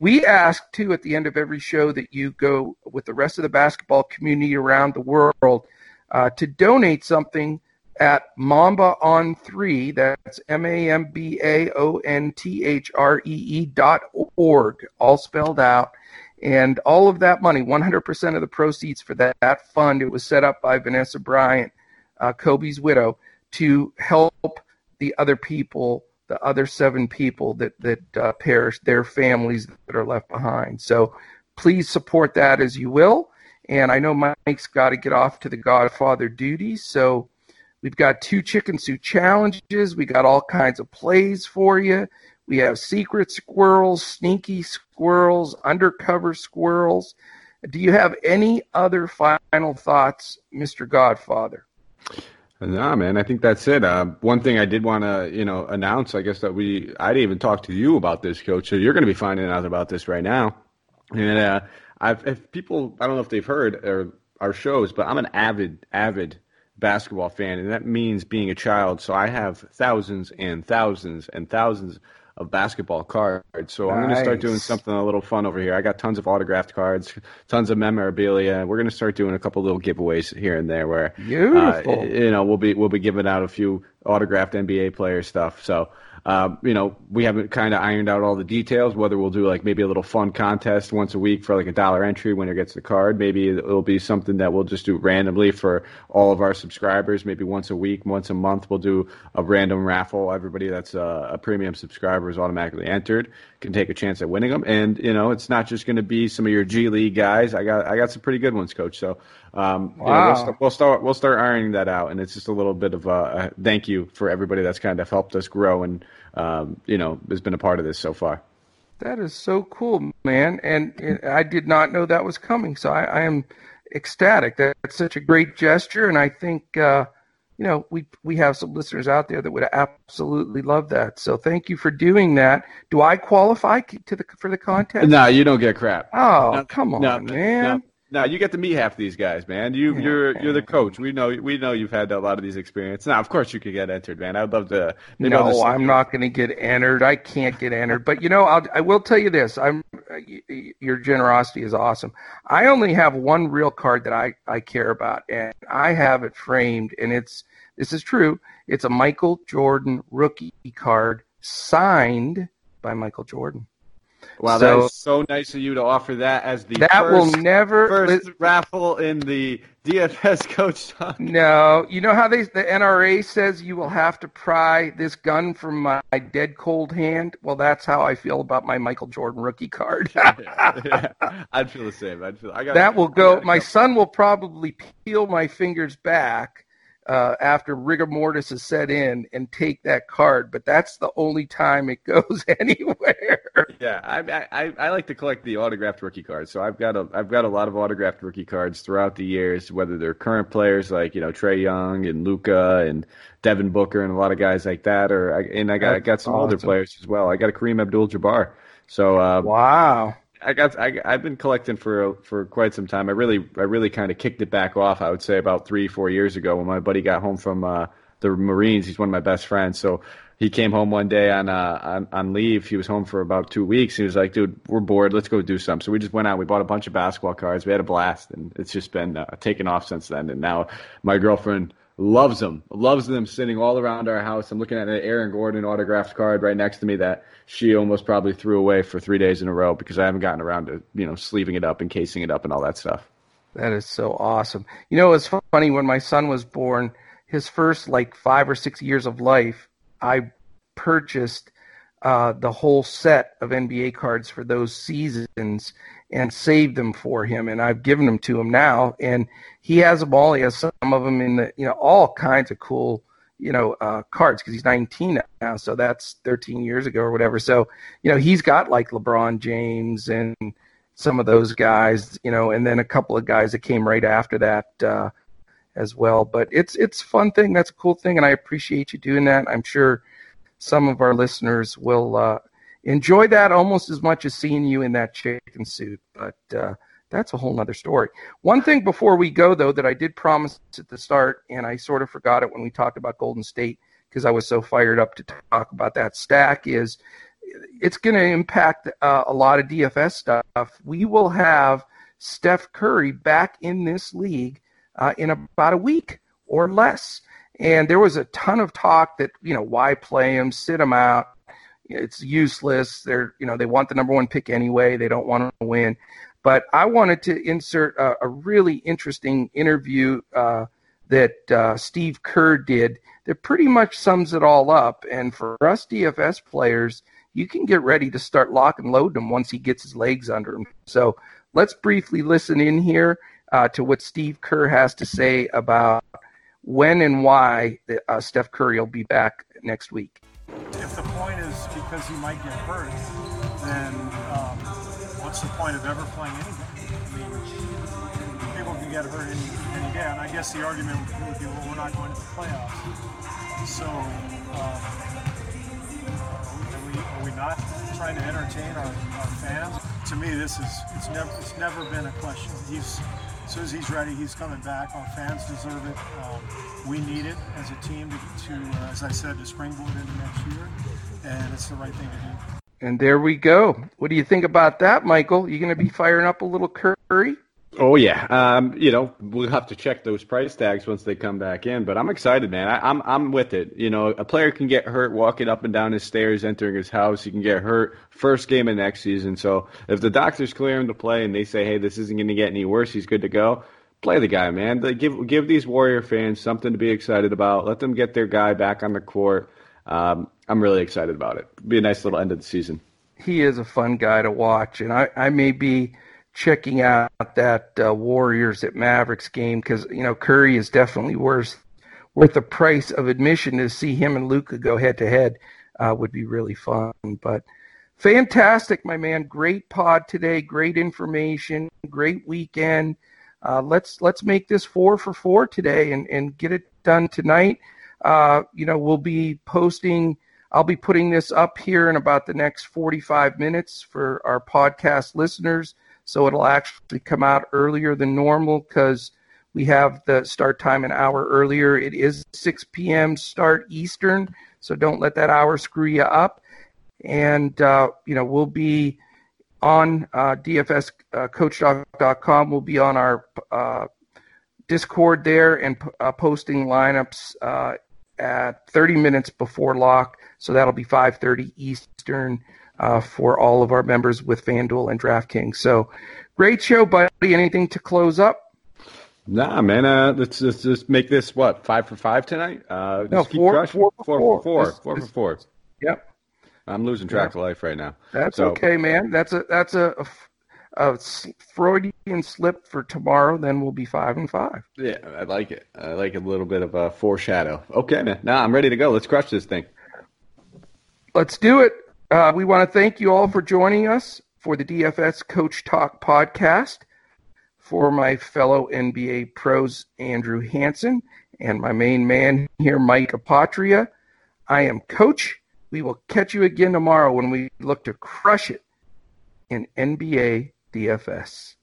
we ask too at the end of every show that you go with the rest of the basketball community around the world uh, to donate something at Mamba on three. That's M A M B A O N T H R E E dot org, all spelled out. And all of that money, 100% of the proceeds for that, that fund, it was set up by Vanessa Bryant, uh, Kobe's widow, to help the other people the other seven people that that uh, perished, their families that are left behind. So please support that as you will. And I know Mike's got to get off to the Godfather duties, so we've got two chicken soup challenges. We got all kinds of plays for you. We have secret squirrels, sneaky squirrels, undercover squirrels. Do you have any other final thoughts, Mr. Godfather? Nah, man, I think that's it. Uh, one thing I did want to, you know, announce, I guess that we, I didn't even talk to you about this, coach. So you're going to be finding out about this right now. And uh, I've, if people, I don't know if they've heard or our shows, but I'm an avid, avid basketball fan, and that means being a child. So I have thousands and thousands and thousands of basketball cards. So nice. I'm going to start doing something a little fun over here. I got tons of autographed cards, tons of memorabilia. We're going to start doing a couple little giveaways here and there where uh, you know, we'll be we'll be giving out a few autographed NBA player stuff. So uh, you know, we haven't kind of ironed out all the details. Whether we'll do like maybe a little fun contest once a week for like a dollar entry, winner gets the card. Maybe it'll be something that we'll just do randomly for all of our subscribers. Maybe once a week, once a month, we'll do a random raffle. Everybody that's a, a premium subscriber is automatically entered, can take a chance at winning them. And you know, it's not just going to be some of your G League guys. I got I got some pretty good ones, coach. So um, wow. You know, we'll, st- we'll, start we'll start ironing that out, and it's just a little bit of a, a thank you for everybody that's kind of helped us grow and um, you know has been a part of this so far. That is so cool, man, and, I did not know that was coming. So I, I, am ecstatic. That's such a great gesture, and I think uh, you know we we have some listeners out there that would absolutely love that. So thank you for doing that. Do I qualify to the for the contest? No, you don't get crap. Oh, no, come on, no, man. Now you get to meet half of these guys, man. You yeah. you're you're the coach. We know we know you've had a lot of these experiences. Now, of course, you could get entered, man. I'd love to. No, I'm not going to get entered. I can't get entered. But you know, I'll, I will tell you this. I'm uh, your generosity is awesome. I only have one real card that I I care about, and I have it framed, and it's this is true. It's a Michael Jordan rookie card signed by Michael Jordan. Wow, so, that is so nice of you to offer that as the that first, will never first raffle in the DFS coach talk. No, you know how they the NRA says you will have to pry this gun from my dead cold hand. Well, that's how I feel about my Michael Jordan rookie card. yeah, yeah. I'd feel the same. I'd feel I got that will go. My son will probably peel my fingers back uh, after rigor mortis is set in and take that card, but that's the only time it goes anywhere. Yeah, I, I I like to collect the autographed rookie cards, so I've got a I've got a lot of autographed rookie cards throughout the years, whether they're current players like you know Trae Young and Luka and Devin Booker and a lot of guys like that, or and I got I got some awesome. older players as well. I got a Kareem Abdul-Jabbar. So uh, wow. I got I, I've been collecting for for quite some time. I really I really kind of kicked it back off. I would say about three four years ago when my buddy got home from uh, the Marines. He's one of my best friends, so he came home one day on uh on, on leave. He was home for about two weeks. He was like, "Dude, we're bored. Let's go do something." So we just went out. We bought a bunch of basketball cards. We had a blast, and it's just been uh, taken off since then. And now my girlfriend loves them, loves them sitting all around our house. I'm looking at an Aaron Gordon autographed card right next to me that she almost probably threw away for three days in a row because I haven't gotten around to you know sleeving it up and casing it up and all that stuff. That is so awesome. You know, it's funny when my son was born. His first like five or six years of life, I purchased uh, the whole set of NBA cards for those seasons and saved them for him, and I've given them to him now, and he has them all. He has some of them in the you know all kinds of cool you know uh, cards because he's 19 now, so that's 13 years ago or whatever. So you know he's got like LeBron James and some of those guys, you know, and then a couple of guys that came right after that uh, as well. But it's it's a fun thing. That's a cool thing, and I appreciate you doing that. I'm sure some of our listeners will uh, enjoy that almost as much as seeing you in that chicken suit. But uh, that's a whole nother story. One thing before we go, though, that I did promise at the start, and I sort of forgot it when we talked about Golden State because I was so fired up to talk about that stack is it's going to impact uh, a lot of DFS stuff. We will have Steph Curry back in this league uh, in about a week or less. And there was a ton of talk that, you know, why play him, sit him out it's useless. They're you know they want the number one pick anyway. They don't want to win. But I wanted to insert a, a really interesting interview uh, that uh, Steve Kerr did that pretty much sums it all up. And for us DFS players, you can get ready to start lock and load him once he gets his legs under him. So let's briefly listen in here uh, to what Steve Kerr has to say about when and why uh, Steph Curry will be back next week. Because he might get hurt, then um, what's the point of ever playing anything? I mean, people can get hurt any, any day, and I guess the argument would be, well, we're not going to the playoffs. So, um, are, we, are we not trying to entertain our, our fans? To me, this is it's never it's never been a question. He's as soon as he's ready, he's coming back. Our fans deserve it. Um, we need it as a team to, to uh, as I said, to springboard into next year, and it's the right thing to do. And there we go. What do you think about that, Michael? You going to be firing up a little Curry? Oh yeah, um, you know we'll have to check those price tags once they come back in. But I'm excited, man. I, am I'm, I'm with it. You know, a player can get hurt walking up and down his stairs, entering his house. He can get hurt first game of next season. So if the doctors clear him to play and they say, hey, this isn't going to get any worse, he's good to go. Play the guy, man. give give these Warrior fans something to be excited about. Let them get their guy back on the court. Um, I'm really excited about it. Be a nice little end of the season. He is a fun guy to watch, and I, I may be checking out that uh, Warriors at Mavericks game because you know Curry is definitely worth worth the price of admission to see him and Luka go head to head would be really fun. But fantastic, my man! Great pod today. Great information. Great weekend. Uh, let's let's make this four for four today and and get it done tonight. Uh, you know we'll be posting. I'll be putting this up here in about the next 45 minutes for our podcast listeners. So it'll actually come out earlier than normal because we have the start time an hour earlier. It is 6 p.m. start Eastern, so don't let that hour screw you up. And, uh, you know, we'll be on uh, DFSCoachTalk.com. Uh, we'll be on our Discord there and posting lineups at 30 minutes before lock. So that'll be 5:30 Eastern for all of our members with FanDuel and DraftKings. So great show, buddy. Anything to close up? Nah, man. Uh, let's, let's just make this what five for five tonight. Uh, no, four, four, four, four, four, four for four. Yep. I'm losing track yeah. of life right now. That's so. okay, man. That's a that's a, a, a, Freudian slip for tomorrow. Then we'll be five and five. Yeah, I like it. I like a little bit of a foreshadow. Okay, man. Now I'm ready to go. Let's crush this thing. Let's do it. Uh, we want to thank you all for joining us for the DFS Coach Talk podcast for my fellow NBA pros, Andrew Hanson, and my main man here, Mike Apotria, I am Coach. We will catch you again tomorrow when we look to crush it in NBA DFS.